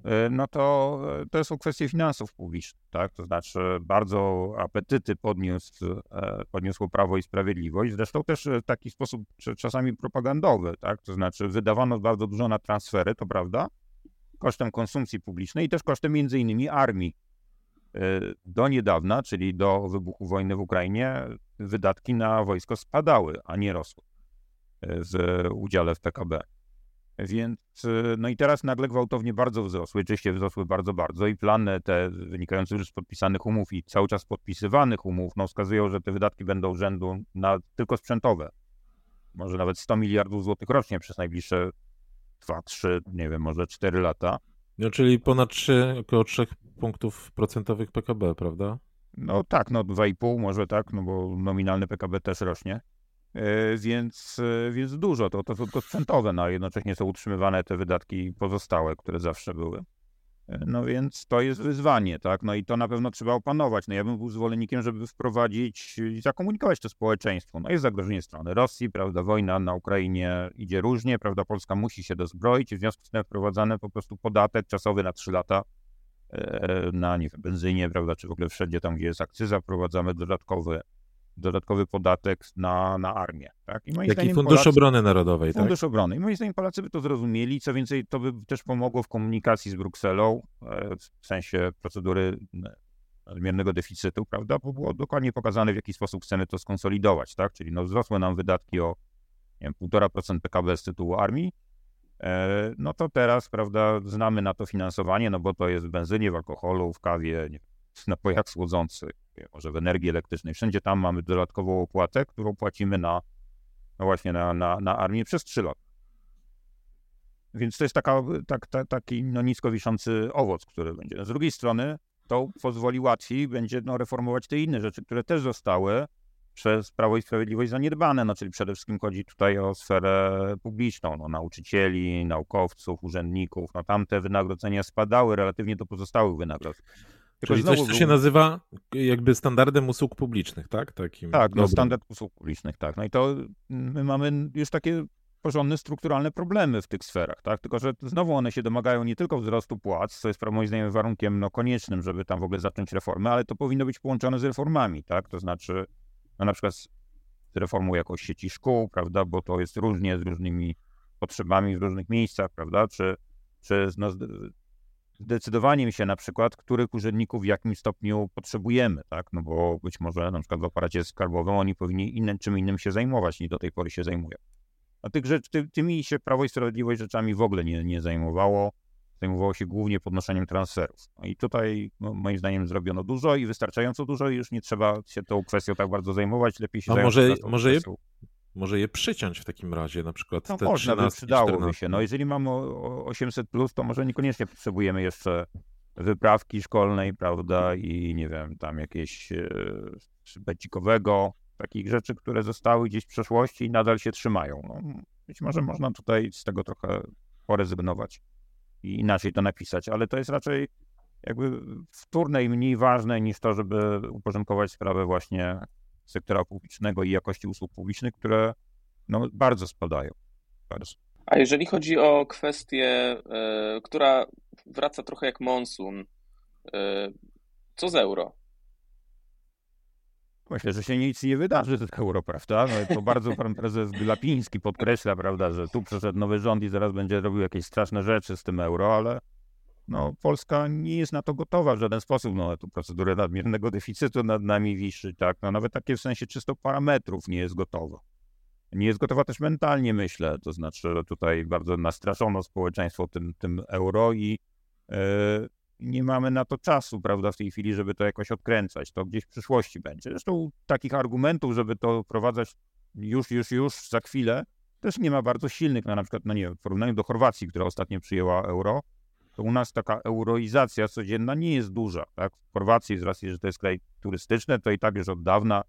E, no to, e, to są kwestie finansów publicznych, tak? To znaczy bardzo apetyty podniósł, e, podniosło Prawo i Sprawiedliwość, zresztą też w taki sposób czasami propagandowy, tak? To znaczy wydawano bardzo dużo na transfery, to prawda, kosztem konsumpcji publicznej i też kosztem między innymi armii. Do niedawna, czyli do wybuchu wojny w Ukrainie, wydatki na wojsko spadały, a nie rosły w udziale w PKB. Więc, y, no i teraz nagle gwałtownie bardzo wzrosły, oczywiście wzrosły bardzo, bardzo i plany te wynikające już z podpisanych umów i cały czas podpisywanych umów, no wskazują, że te wydatki będą rzędu na tylko sprzętowe. Może nawet 100 miliardów złotych rocznie przez najbliższe 2, 3, nie wiem, może 4 lata. No czyli ponad 3, około 3 punktów procentowych PKB, prawda? No tak, no 2,5 może tak, no bo nominalny PKB też rośnie. E, więc, e, więc dużo. To, to tylko sprzętowe, no a jednocześnie są utrzymywane te wydatki pozostałe, które zawsze były. E, no więc to jest wyzwanie, tak? No i to na pewno trzeba opanować. No ja bym był zwolennikiem, żeby wprowadzić i zakomunikować to społeczeństwu. No jest zagrożenie strony Rosji, prawda? Wojna na Ukrainie idzie różnie, prawda? Polska musi się dozbroić w związku z tym wprowadzany po prostu podatek czasowy na 3 lata na nie wiem, benzynie, prawda? Czy w ogóle wszędzie tam, gdzie jest akcyza, wprowadzamy dodatkowy dodatkowy podatek na, na armię. Tak? I Taki Fundusz Polacy, Obrony Narodowej. Fundusz tak? Obrony. I moim zdaniem Polacy by to zrozumieli. Co więcej, to by też pomogło w komunikacji z Brukselą, e, w sensie procedury nadmiernego deficytu, prawda? Bo było dokładnie pokazane, w jaki sposób chcemy to skonsolidować. Tak? Czyli no, wzrosły nam wydatki o nie wiem, 1,5% PKB z tytułu armii, e, no to teraz, prawda, znamy na to finansowanie, no bo to jest w benzynie, w alkoholu, w kawie, nie, w napojach słodzących, może w energii elektrycznej. Wszędzie tam mamy dodatkową opłatę, którą płacimy na, no właśnie na, na, na armię przez 3 lata. Więc to jest taka, tak, tak, taki no, nisko wiszący owoc, który będzie. Z drugiej strony to pozwoli łatwiej będzie no, reformować te inne rzeczy, które też zostały przez Prawo i Sprawiedliwość zaniedbane, no, czyli przede wszystkim chodzi tutaj o sferę publiczną, no, nauczycieli, naukowców, urzędników, no tam te wynagrodzenia spadały relatywnie do pozostałych wynagrodzeń. Tylko Czyli coś, co był... się nazywa jakby standardem usług publicznych, tak? Takim tak, no, standard usług publicznych, tak. No i to my mamy już takie porządne strukturalne problemy w tych sferach, tak? Tylko, że znowu one się domagają nie tylko wzrostu płac, co jest moim zdaniem warunkiem no, koniecznym, żeby tam w ogóle zacząć reformy, ale to powinno być połączone z reformami, tak? To znaczy no na przykład z reformą jakoś sieci szkół, prawda, bo to jest różnie z różnymi potrzebami w różnych miejscach, prawda, czy, czy no, zdecydowaniem się na przykład, których urzędników w jakim stopniu potrzebujemy, tak, no bo być może na przykład w aparacie skarbowym oni powinni innym, czym innym się zajmować, niż do tej pory się zajmują. A tych rzeczy, ty, tymi się Prawo i Sprawiedliwość rzeczami w ogóle nie, nie zajmowało zajmowało się głównie podnoszeniem transferów. No i tutaj no, moim zdaniem zrobiono dużo i wystarczająco dużo i już nie trzeba się tą kwestią tak bardzo zajmować, lepiej się A może, może je, może je przyciąć w takim razie, na przykład no, te można, 13, przydałoby 14. się. No jeżeli mamy 800+, plus, to może niekoniecznie potrzebujemy jeszcze wyprawki szkolnej, prawda, i nie wiem, tam jakieś e, becikowego, takich rzeczy, które zostały gdzieś w przeszłości i nadal się trzymają. No, być może można tutaj z tego trochę porezygnować i inaczej to napisać, ale to jest raczej jakby wtórne i mniej ważne niż to, żeby uporządkować sprawę właśnie sektora publicznego i jakości usług publicznych, które no, bardzo spadają. Bardzo. A jeżeli chodzi o kwestię, y, która wraca trochę jak monsun, y, co z euro? Myślę, że się nic nie wydarzy z euro, prawda? No, to bardzo pan prezes Glapiński podkreśla, prawda, że tu przyszedł nowy rząd i zaraz będzie robił jakieś straszne rzeczy z tym euro, ale no, Polska nie jest na to gotowa w żaden sposób. No, tu procedurę nadmiernego deficytu nad nami wiszy, tak? No, nawet takie w sensie czysto parametrów nie jest gotowa. Nie jest gotowa też mentalnie, myślę. To znaczy, tutaj bardzo nastraszono społeczeństwo tym, tym euro i yy, nie mamy na to czasu, prawda, w tej chwili, żeby to jakoś odkręcać. To gdzieś w przyszłości będzie. Zresztą takich argumentów, żeby to wprowadzać już, już, już za chwilę, też nie ma bardzo silnych. No, na przykład, no nie w porównaniu do Chorwacji, która ostatnio przyjęła euro, u nas taka euroizacja codzienna nie jest duża. Tak? W Chorwacji, z racji, że to jest kraj turystyczny, to i tak już od dawna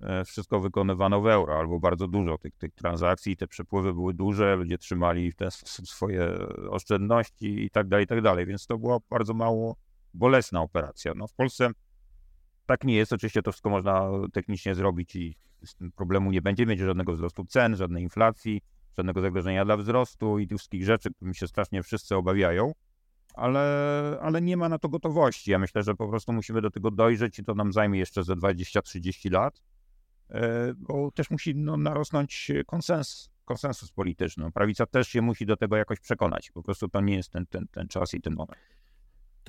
E, wszystko wykonywano w euro, albo bardzo dużo tych, tych transakcji, te przepływy były duże, ludzie trzymali w ten sposób swoje oszczędności i tak dalej, i tak dalej, więc to była bardzo mało bolesna operacja. No, w Polsce tak nie jest, oczywiście to wszystko można technicznie zrobić i problemu nie będzie, będzie żadnego wzrostu cen, żadnej inflacji, żadnego zagrożenia dla wzrostu i tych wszystkich rzeczy, którymi się strasznie wszyscy obawiają, ale, ale nie ma na to gotowości. Ja myślę, że po prostu musimy do tego dojrzeć i to nam zajmie jeszcze ze 20-30 lat. E, bo też musi no, narosnąć konsensus, konsensus polityczny. Prawica też się musi do tego jakoś przekonać. Po prostu to nie jest ten, ten, ten czas i ten moment.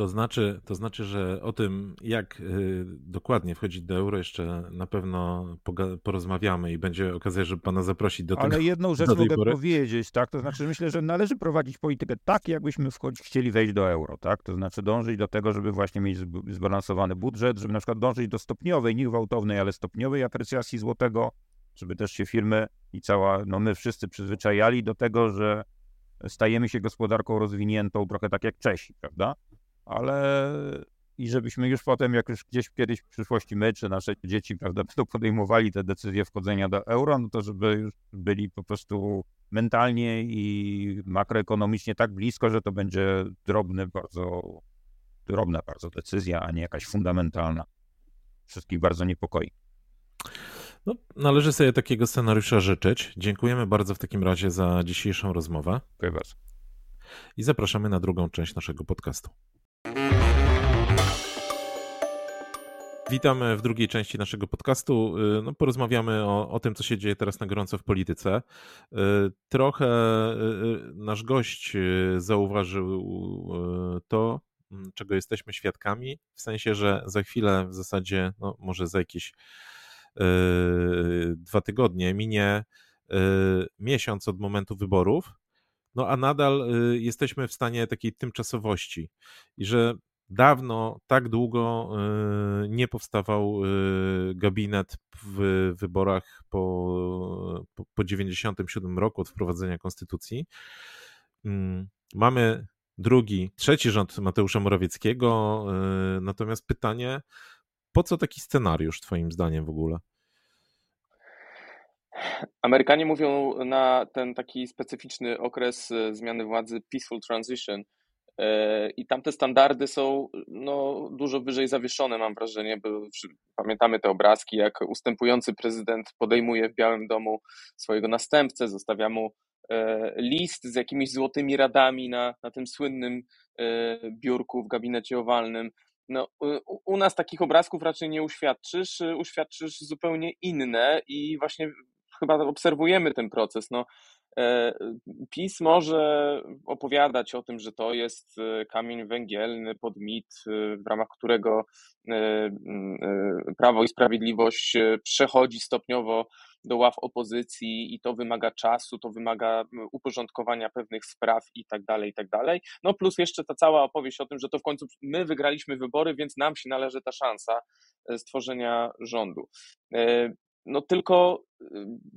To znaczy, to znaczy, że o tym, jak y, dokładnie wchodzić do euro, jeszcze na pewno porozmawiamy i będzie okazja, żeby pana zaprosić do tego. Ale jedną rzecz mogę pory. powiedzieć, tak? To znaczy, myślę, że należy prowadzić politykę tak, jakbyśmy chcieli wejść do euro, tak? To znaczy dążyć do tego, żeby właśnie mieć zbalansowany budżet, żeby na przykład dążyć do stopniowej, nie gwałtownej, ale stopniowej aprecjacji złotego, żeby też się firmy i cała, no my wszyscy przyzwyczajali do tego, że stajemy się gospodarką rozwiniętą trochę tak jak Czesi, prawda? Ale i żebyśmy już potem, jak już gdzieś kiedyś w przyszłości my czy nasze dzieci, prawda, będą podejmowali te decyzje wchodzenia do euro, no to żeby już byli po prostu mentalnie i makroekonomicznie tak blisko, że to będzie drobny, bardzo drobna bardzo decyzja, a nie jakaś fundamentalna. Wszystkich bardzo niepokoi. No, należy sobie takiego scenariusza życzyć. Dziękujemy bardzo w takim razie za dzisiejszą rozmowę. Dziękuję bardzo. I zapraszamy na drugą część naszego podcastu. Witamy w drugiej części naszego podcastu. Y, no, porozmawiamy o, o tym, co się dzieje teraz na gorąco w polityce. Y, trochę nasz gość zauważył to, czego jesteśmy świadkami, w sensie, że za chwilę, w zasadzie, no, może za jakieś dwa tygodnie, minie miesiąc od momentu wyborów, no a nadal jesteśmy w stanie takiej tymczasowości i że dawno, tak długo y, nie powstawał y, gabinet w wyborach po, po, po 97 roku od wprowadzenia konstytucji. Mm, mamy drugi, trzeci rząd Mateusza Morawieckiego, y, natomiast pytanie, po co taki scenariusz twoim zdaniem w ogóle? Amerykanie mówią na ten taki specyficzny okres zmiany władzy peaceful transition, E, I tam te standardy są no, dużo wyżej zawieszone, mam wrażenie, bo pamiętamy te obrazki, jak ustępujący prezydent podejmuje w Białym Domu swojego następcę, zostawia mu e, list z jakimiś złotymi radami na, na tym słynnym e, biurku w gabinecie owalnym. No, u, nas takich obrazków raczej nie uświadczysz, uświadczysz zupełnie inne i właśnie chyba obserwujemy ten proces. No, E, PiS może opowiadać o tym, że to jest e, kamień węgielny pod mit, e, w ramach którego Prawo i Sprawiedliwość przechodzi stopniowo do ław opozycji i to wymaga czasu, to wymaga uporządkowania pewnych spraw i tak dalej, i tak dalej. No plus jeszcze ta cała opowieść o tym, że to w końcu my wygraliśmy wybory, więc nam się należy ta szansa stworzenia rządu. No tylko y,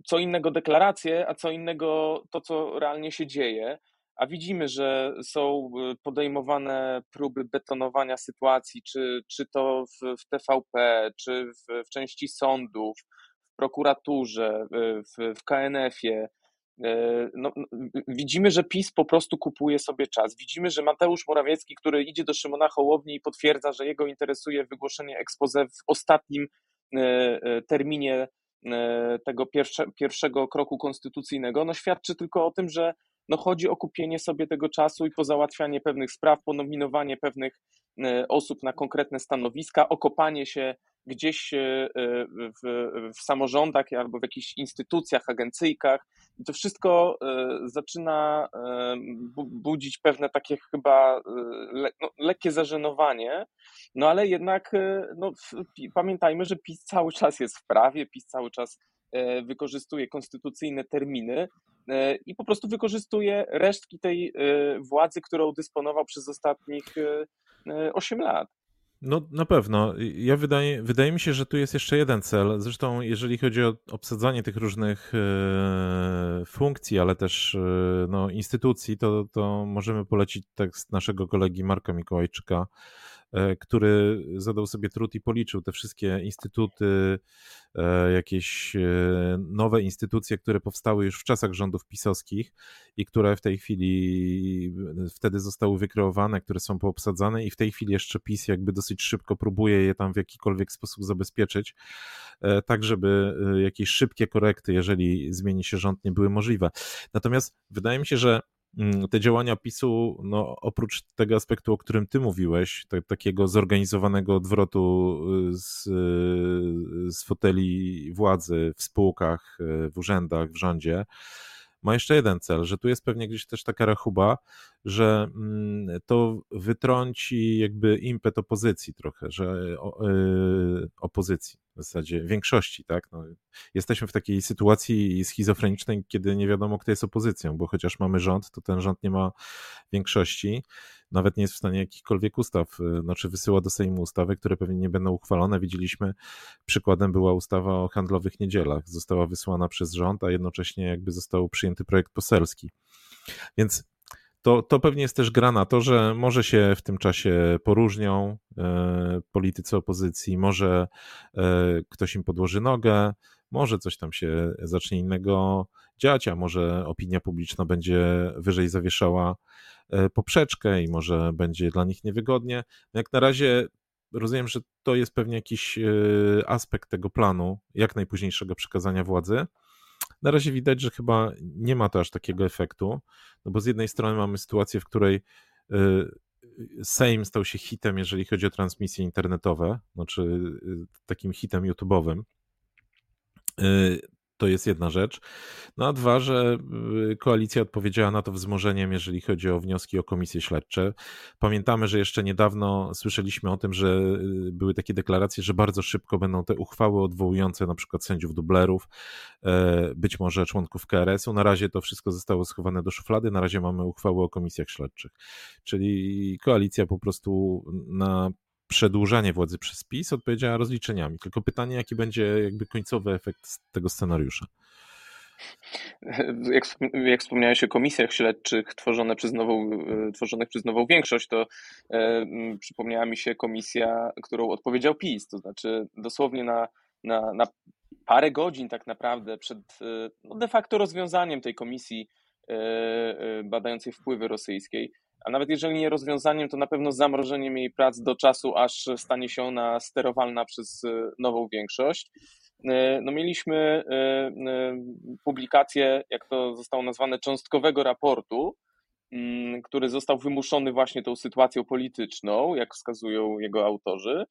co innego deklaracje, a co innego to, co realnie się dzieje. A widzimy, że są y, podejmowane próby betonowania sytuacji, czy, czy to w, w TVP, czy w, w części sądów, w prokuraturze, w, w KNF-ie. Y, no, widzimy, że PiS po prostu kupuje sobie czas. Widzimy, że Mateusz Morawiecki, który idzie do Szymona Hołowni i potwierdza, że jego interesuje wygłoszenie expose w ostatnim terminie e, tego pierwsze, pierwszego kroku konstytucyjnego, no świadczy tylko o tym, że no chodzi o kupienie sobie tego czasu i pozałatwianie pewnych spraw, ponominowanie pewnych osób na konkretne stanowiska, okopanie się gdzieś w, w samorządach albo w jakichś instytucjach, agencyjkach. I to wszystko zaczyna budzić pewne takie chyba le, no, lekkie zażenowanie, no ale jednak e, no, pamiętajmy, że PiS cały czas jest w prawie, PiS cały czas e, wykorzystuje konstytucyjne terminy e, i po prostu wykorzystuje resztki tej władzy, którą dysponował przez ostatnich 8 lat. No na pewno. Ja wydaje, wydaje mi się, że tu jest jeszcze jeden cel. Zresztą jeżeli chodzi o obsadzanie tych różnych e, funkcji, ale też e, no, instytucji, to, to możemy polecić tekst naszego kolegi Marka Mikołajczyka, który zadał sobie trud i policzył te wszystkie instytuty, e, jakieś e, nowe instytucje, które powstały już w czasach rządów pisowskich i które w tej chwili wtedy zostały wykreowane, które są poobsadzane i w tej chwili jeszcze PiS jakby dosyć szybko próbuje je tam w jakikolwiek sposób zabezpieczyć, tak żeby jakieś szybkie korekty, jeżeli zmieni się rząd, nie były możliwe. Natomiast wydaje mi się, że te działania PiSu, no, oprócz tego aspektu, o którym ty mówiłeś, takiego zorganizowanego odwrotu y, z, y, z foteli władzy w spółkach, y, w urzędach, w rządzie, ma jeszcze jeden cel, że tu jest pewnie gdzieś też taka rachuba, że mm, to wytrąci jakby impet opozycji trochę, że opozycji w zasadzie większości, tak? No, jesteśmy w takiej sytuacji schizofrenicznej, kiedy nie wiadomo, kto jest opozycją, bo chociaż mamy rząd, to ten rząd nie ma większości, nawet nie jest w stanie jakichkolwiek ustaw, y, znaczy wysyła do Sejmu ustawy, które pewnie nie będą uchwalone. Widzieliśmy, przykładem była ustawa o handlowych niedzielach. Została wysłana przez rząd, a jednocześnie jakby został przyjęty projekt poselski. Więc to, to pewnie jest też gra na to, że może się w tym czasie poróżnią e, politycy opozycji, może e, ktoś im podłoży nogę, może coś tam się zacznie innego dziać, a może opinia publiczna będzie wyżej zawieszała e, poprzeczkę i może będzie dla nich niewygodnie. No jak na razie rozumiem, że to jest pewnie jakiś aspekt tego planu, jak najpóźniejszego przekazania władzy. Na razie widać, że chyba nie ma to aż takiego efektu, no bo z jednej strony mamy sytuację, w której y, Sejm stał się hitem, jeżeli chodzi o transmisje internetowe, znaczy takim hitem YouTube'owym. To jest jedna rzecz. No a dwa, że y, koalicja odpowiedziała na to wzmożeniem, jeżeli chodzi o wnioski o komisje śledcze. Pamiętamy, że jeszcze niedawno słyszeliśmy o tym, że y, były takie deklaracje, że bardzo szybko będą te uchwały odwołujące na przykład sędziów dublerów, e, być może członków KRS-u. Na razie to wszystko zostało schowane do szuflady, na razie mamy uchwały o komisjach śledczych. Czyli koalicja po prostu na przedłużanie władzy przez PiS odpowiedziała rozliczeniami. Tylko pytanie, jaki będzie jakby końcowy efekt tego scenariusza. Jak, jak wspomniałeś o komisjach śledczych tworzone przez nową, e, tworzonych przez nową większość, to e, przypomniała mi się komisja, którą odpowiedział PiS, to znaczy dosłownie na, na, na parę godzin tak naprawdę przed e, no de facto rozwiązaniem tej komisji e, badającej wpływy rosyjskiej a nawet jeżeli nie rozwiązaniem, to na pewno zamrożeniem jej prac do czasu, aż stanie się ona sterowalna przez e, nową większość. E, no mieliśmy e, publikację, jak to zostało nazwane, cząstkowego raportu, mm, który został wymuszony właśnie tą sytuacją polityczną, jak wskazują jego autorzy.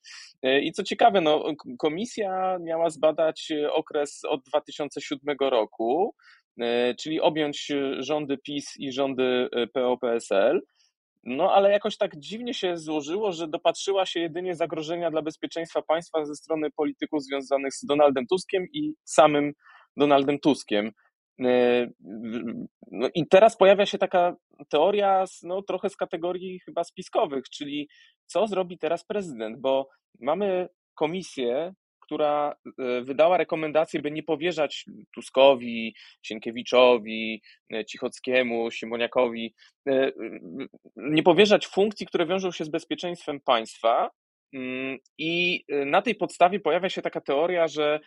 I co ciekawe, no, komisja miała zbadać okres od 2007 roku, czyli objąć rządy PiS i rządy PO-PSL. No ale jakoś tak dziwnie się złożyło, że dopatrzyła się jedynie zagrożenia dla bezpieczeństwa państwa ze strony polityków związanych z Donaldem Tuskiem i samym Donaldem Tuskiem. E, no i teraz pojawia się taka teoria no, trochę z kategorii chyba spiskowych, czyli co zrobi teraz prezydent, bo mamy komisję, która e, wydała rekomendację, by nie powierzać Tuskowi, Sienkiewiczowi, e, Cichockiemu, Siemoniakowi, e, nie powierzać funkcji, które wiążą się z bezpieczeństwem państwa. Mm, I na tej podstawie pojawia się taka teoria, że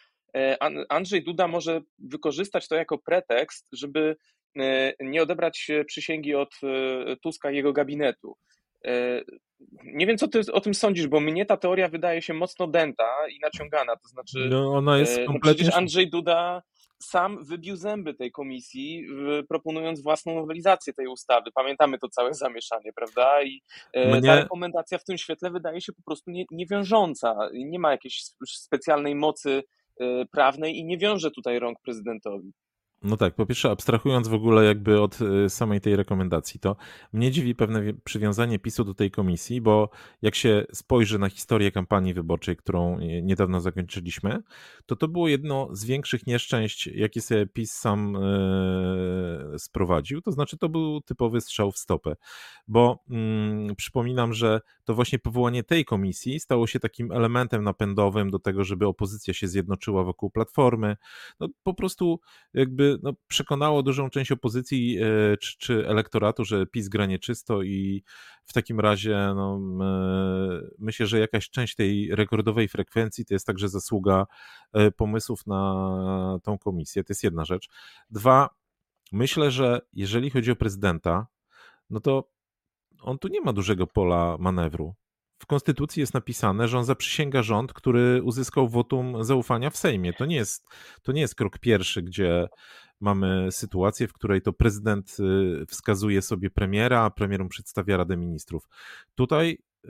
Andrzej Duda może wykorzystać to jako pretekst, żeby nie odebrać przysięgi od Tuska i jego gabinetu. Nie wiem, co ty o tym sądzisz, bo mnie ta teoria wydaje się mocno dęta i naciągana. To znaczy, no, ona jest kompletnie... no przecież Andrzej Duda sam wybił zęby tej komisji, proponując własną nowelizację tej ustawy. Pamiętamy to całe zamieszanie, prawda? I Mnie... ta rekomendacja w tym świetle wydaje się po prostu nie, niewiążąca. Nie ma jakiejś specjalnej mocy prawnej i nie wiąże tutaj rąk prezydentowi. No tak, po pierwsze, abstrahując w ogóle jakby od y, samej tej rekomendacji, to mnie dziwi pewne przywiązanie PiSu do tej komisji, bo jak się spojrzy na historię kampanii wyborczej, którą niedawno zakończyliśmy, to to było jedno z większych nieszczęść, jakie sobie PiS sam yy, sprowadził. To znaczy, to był typowy strzał w stopę, bo yy, przypominam, że to właśnie powołanie tej komisji stało się takim elementem napędowym do tego, żeby opozycja się zjednoczyła wokół platformy. No po prostu jakby no, przekonało dużą część opozycji e, czy, czy, elektoratu, że PiS gra nieczysto i w takim razie no, myślę, że jakaś część tej rekordowej frekwencji to jest także zasługa e, pomysłów na tą komisję. To jest jedna rzecz. Dwa, myślę, że jeżeli chodzi o prezydenta, no to on tu nie ma dużego pola manewru w Konstytucji jest napisane, że on zaprzysięga rząd, który uzyskał wotum zaufania w Sejmie. To nie jest, to nie jest krok pierwszy, gdzie mamy sytuację, w której to prezydent y, wskazuje sobie premiera, a premier mu przedstawia Radę Ministrów. Tutaj y,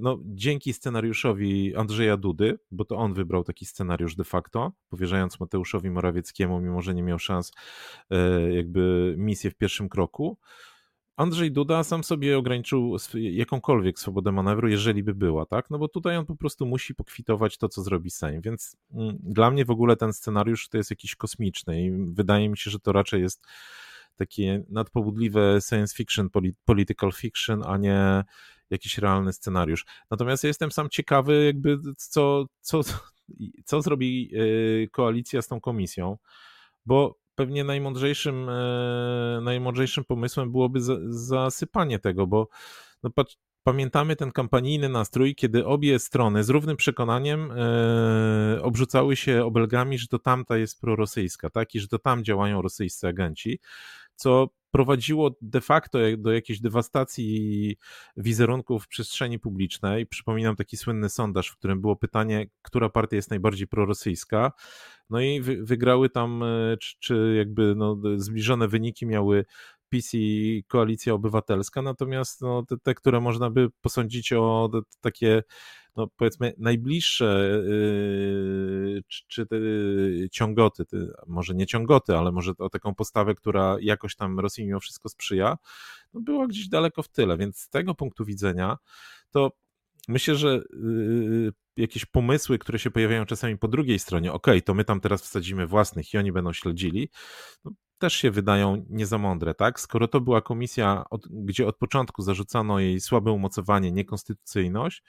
no, dzięki scenariuszowi Andrzeja Dudy, bo to on wybrał taki scenariusz de facto, powierzając Mateuszowi Morawieckiemu, mimo że nie miał szans, y, jakby misję w pierwszym kroku, Andrzej Duda sam sobie ograniczył jakąkolwiek swobodę manewru, jeżeli by była, tak? No bo tutaj on po prostu musi pokwitować to, co zrobi Sejm. Więc mm, dla mnie w ogóle ten scenariusz to jest jakiś kosmiczny i wydaje mi się, że to raczej jest takie nadpobudliwe science fiction, political fiction, a nie jakiś realny scenariusz. Natomiast ja jestem sam ciekawy, jakby co, co, co zrobi y, koalicja z tą komisją, bo pewnie najmądrzejszym, e, najmądrzejszym pomysłem byłoby zasypanie tego, bo no patrz, pamiętamy ten kampanijny nastrój, kiedy obie strony z równym przekonaniem e, obrzucały się obelgami, że to tamta jest prorosyjska, tak? I że to tam działają rosyjscy agenci, co prowadziło de facto do jakiejś dewastacji wizerunków w przestrzeni publicznej. Przypominam taki słynny sondaż, w którym było pytanie, która partia jest najbardziej prorosyjska. No i wygrały tam, e, czy, czy jakby no, zbliżone wyniki miały PiS i Koalicja Obywatelska, natomiast no, te, te, które można by posądzić o takie no powiedzmy najbliższe yy, czy, czy te ciągoty, może nie ciągoty, ale może o taką postawę, która jakoś tam Rosji mimo wszystko sprzyja, no była gdzieś daleko w tyle, więc z tego punktu widzenia to myślę, że yy, jakieś pomysły, które się pojawiają czasami po drugiej stronie, ok, to my tam teraz wsadzimy własnych i oni będą śledzili, no, też się wydają nie za mądre, tak? Skoro to była komisja, od, gdzie od początku zarzucano jej słabe umocowanie, niekonstytucyjność,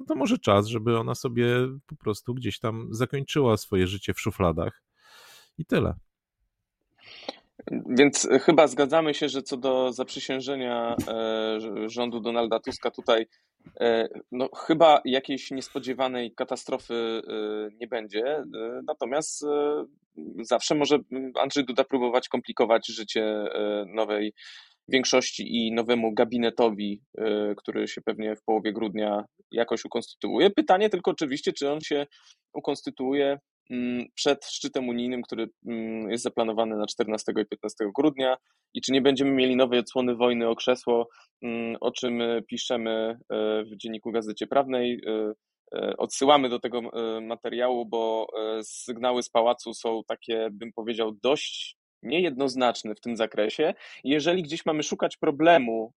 no to może czas, żeby ona sobie po prostu gdzieś tam zakończyła swoje życie w szufladach i tyle. Więc chyba zgadzamy się, że co do zaprzysiężenia e, rządu Donalda Tuska tutaj e, no, chyba jakiejś niespodziewanej katastrofy e, nie będzie. Natomiast zawsze może Andrzej Duda próbować komplikować życie nowej większości i nowemu gabinetowi, który się pewnie w połowie grudnia jakoś ukonstytuuje. Pytanie tylko oczywiście, czy on się ukonstytuuje Mm, przed szczytem unijnym, który mm, jest zaplanowany na 14 i 15 grudnia i czy nie będziemy mieli nowej odsłony wojny o krzesło, mm, o czym e, piszemy e, w Dzienniku Gazecie Prawnej. E, odsyłamy do tego materiału, bo sygnały z pałacu są takie, bym powiedział, dość niejednoznaczne w tym zakresie. Jeżeli gdzieś mamy szukać problemu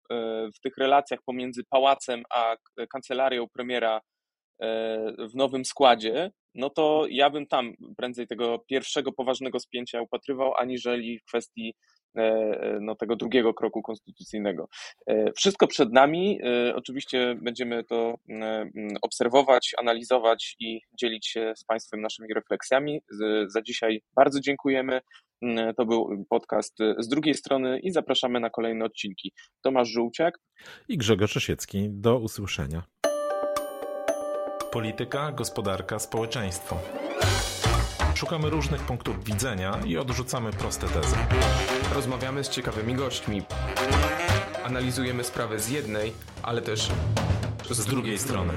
w tych relacjach pomiędzy pałacem a kancelarią premiera w nowym składzie, no to ja bym tam prędzej tego pierwszego poważnego spięcia upatrywał, aniżeli w kwestii e, e, no, tego drugiego kroku konstytucyjnego. E, wszystko przed nami. Oczywiście będziemy to obserwować, analizować i dzielić się z Państwem naszymi refleksjami. Za dzisiaj bardzo dziękujemy. To był podcast z drugiej strony i zapraszamy na kolejne odcinki. Tomasz Żółciak i Grzegorz Osiecki. Do usłyszenia. Polityka, gospodarka, społeczeństwo. Szukamy różnych punktów widzenia i odrzucamy proste tezy. Rozmawiamy z ciekawymi gośćmi. Analizujemy sprawę z jednej, ale też z drugiej strony.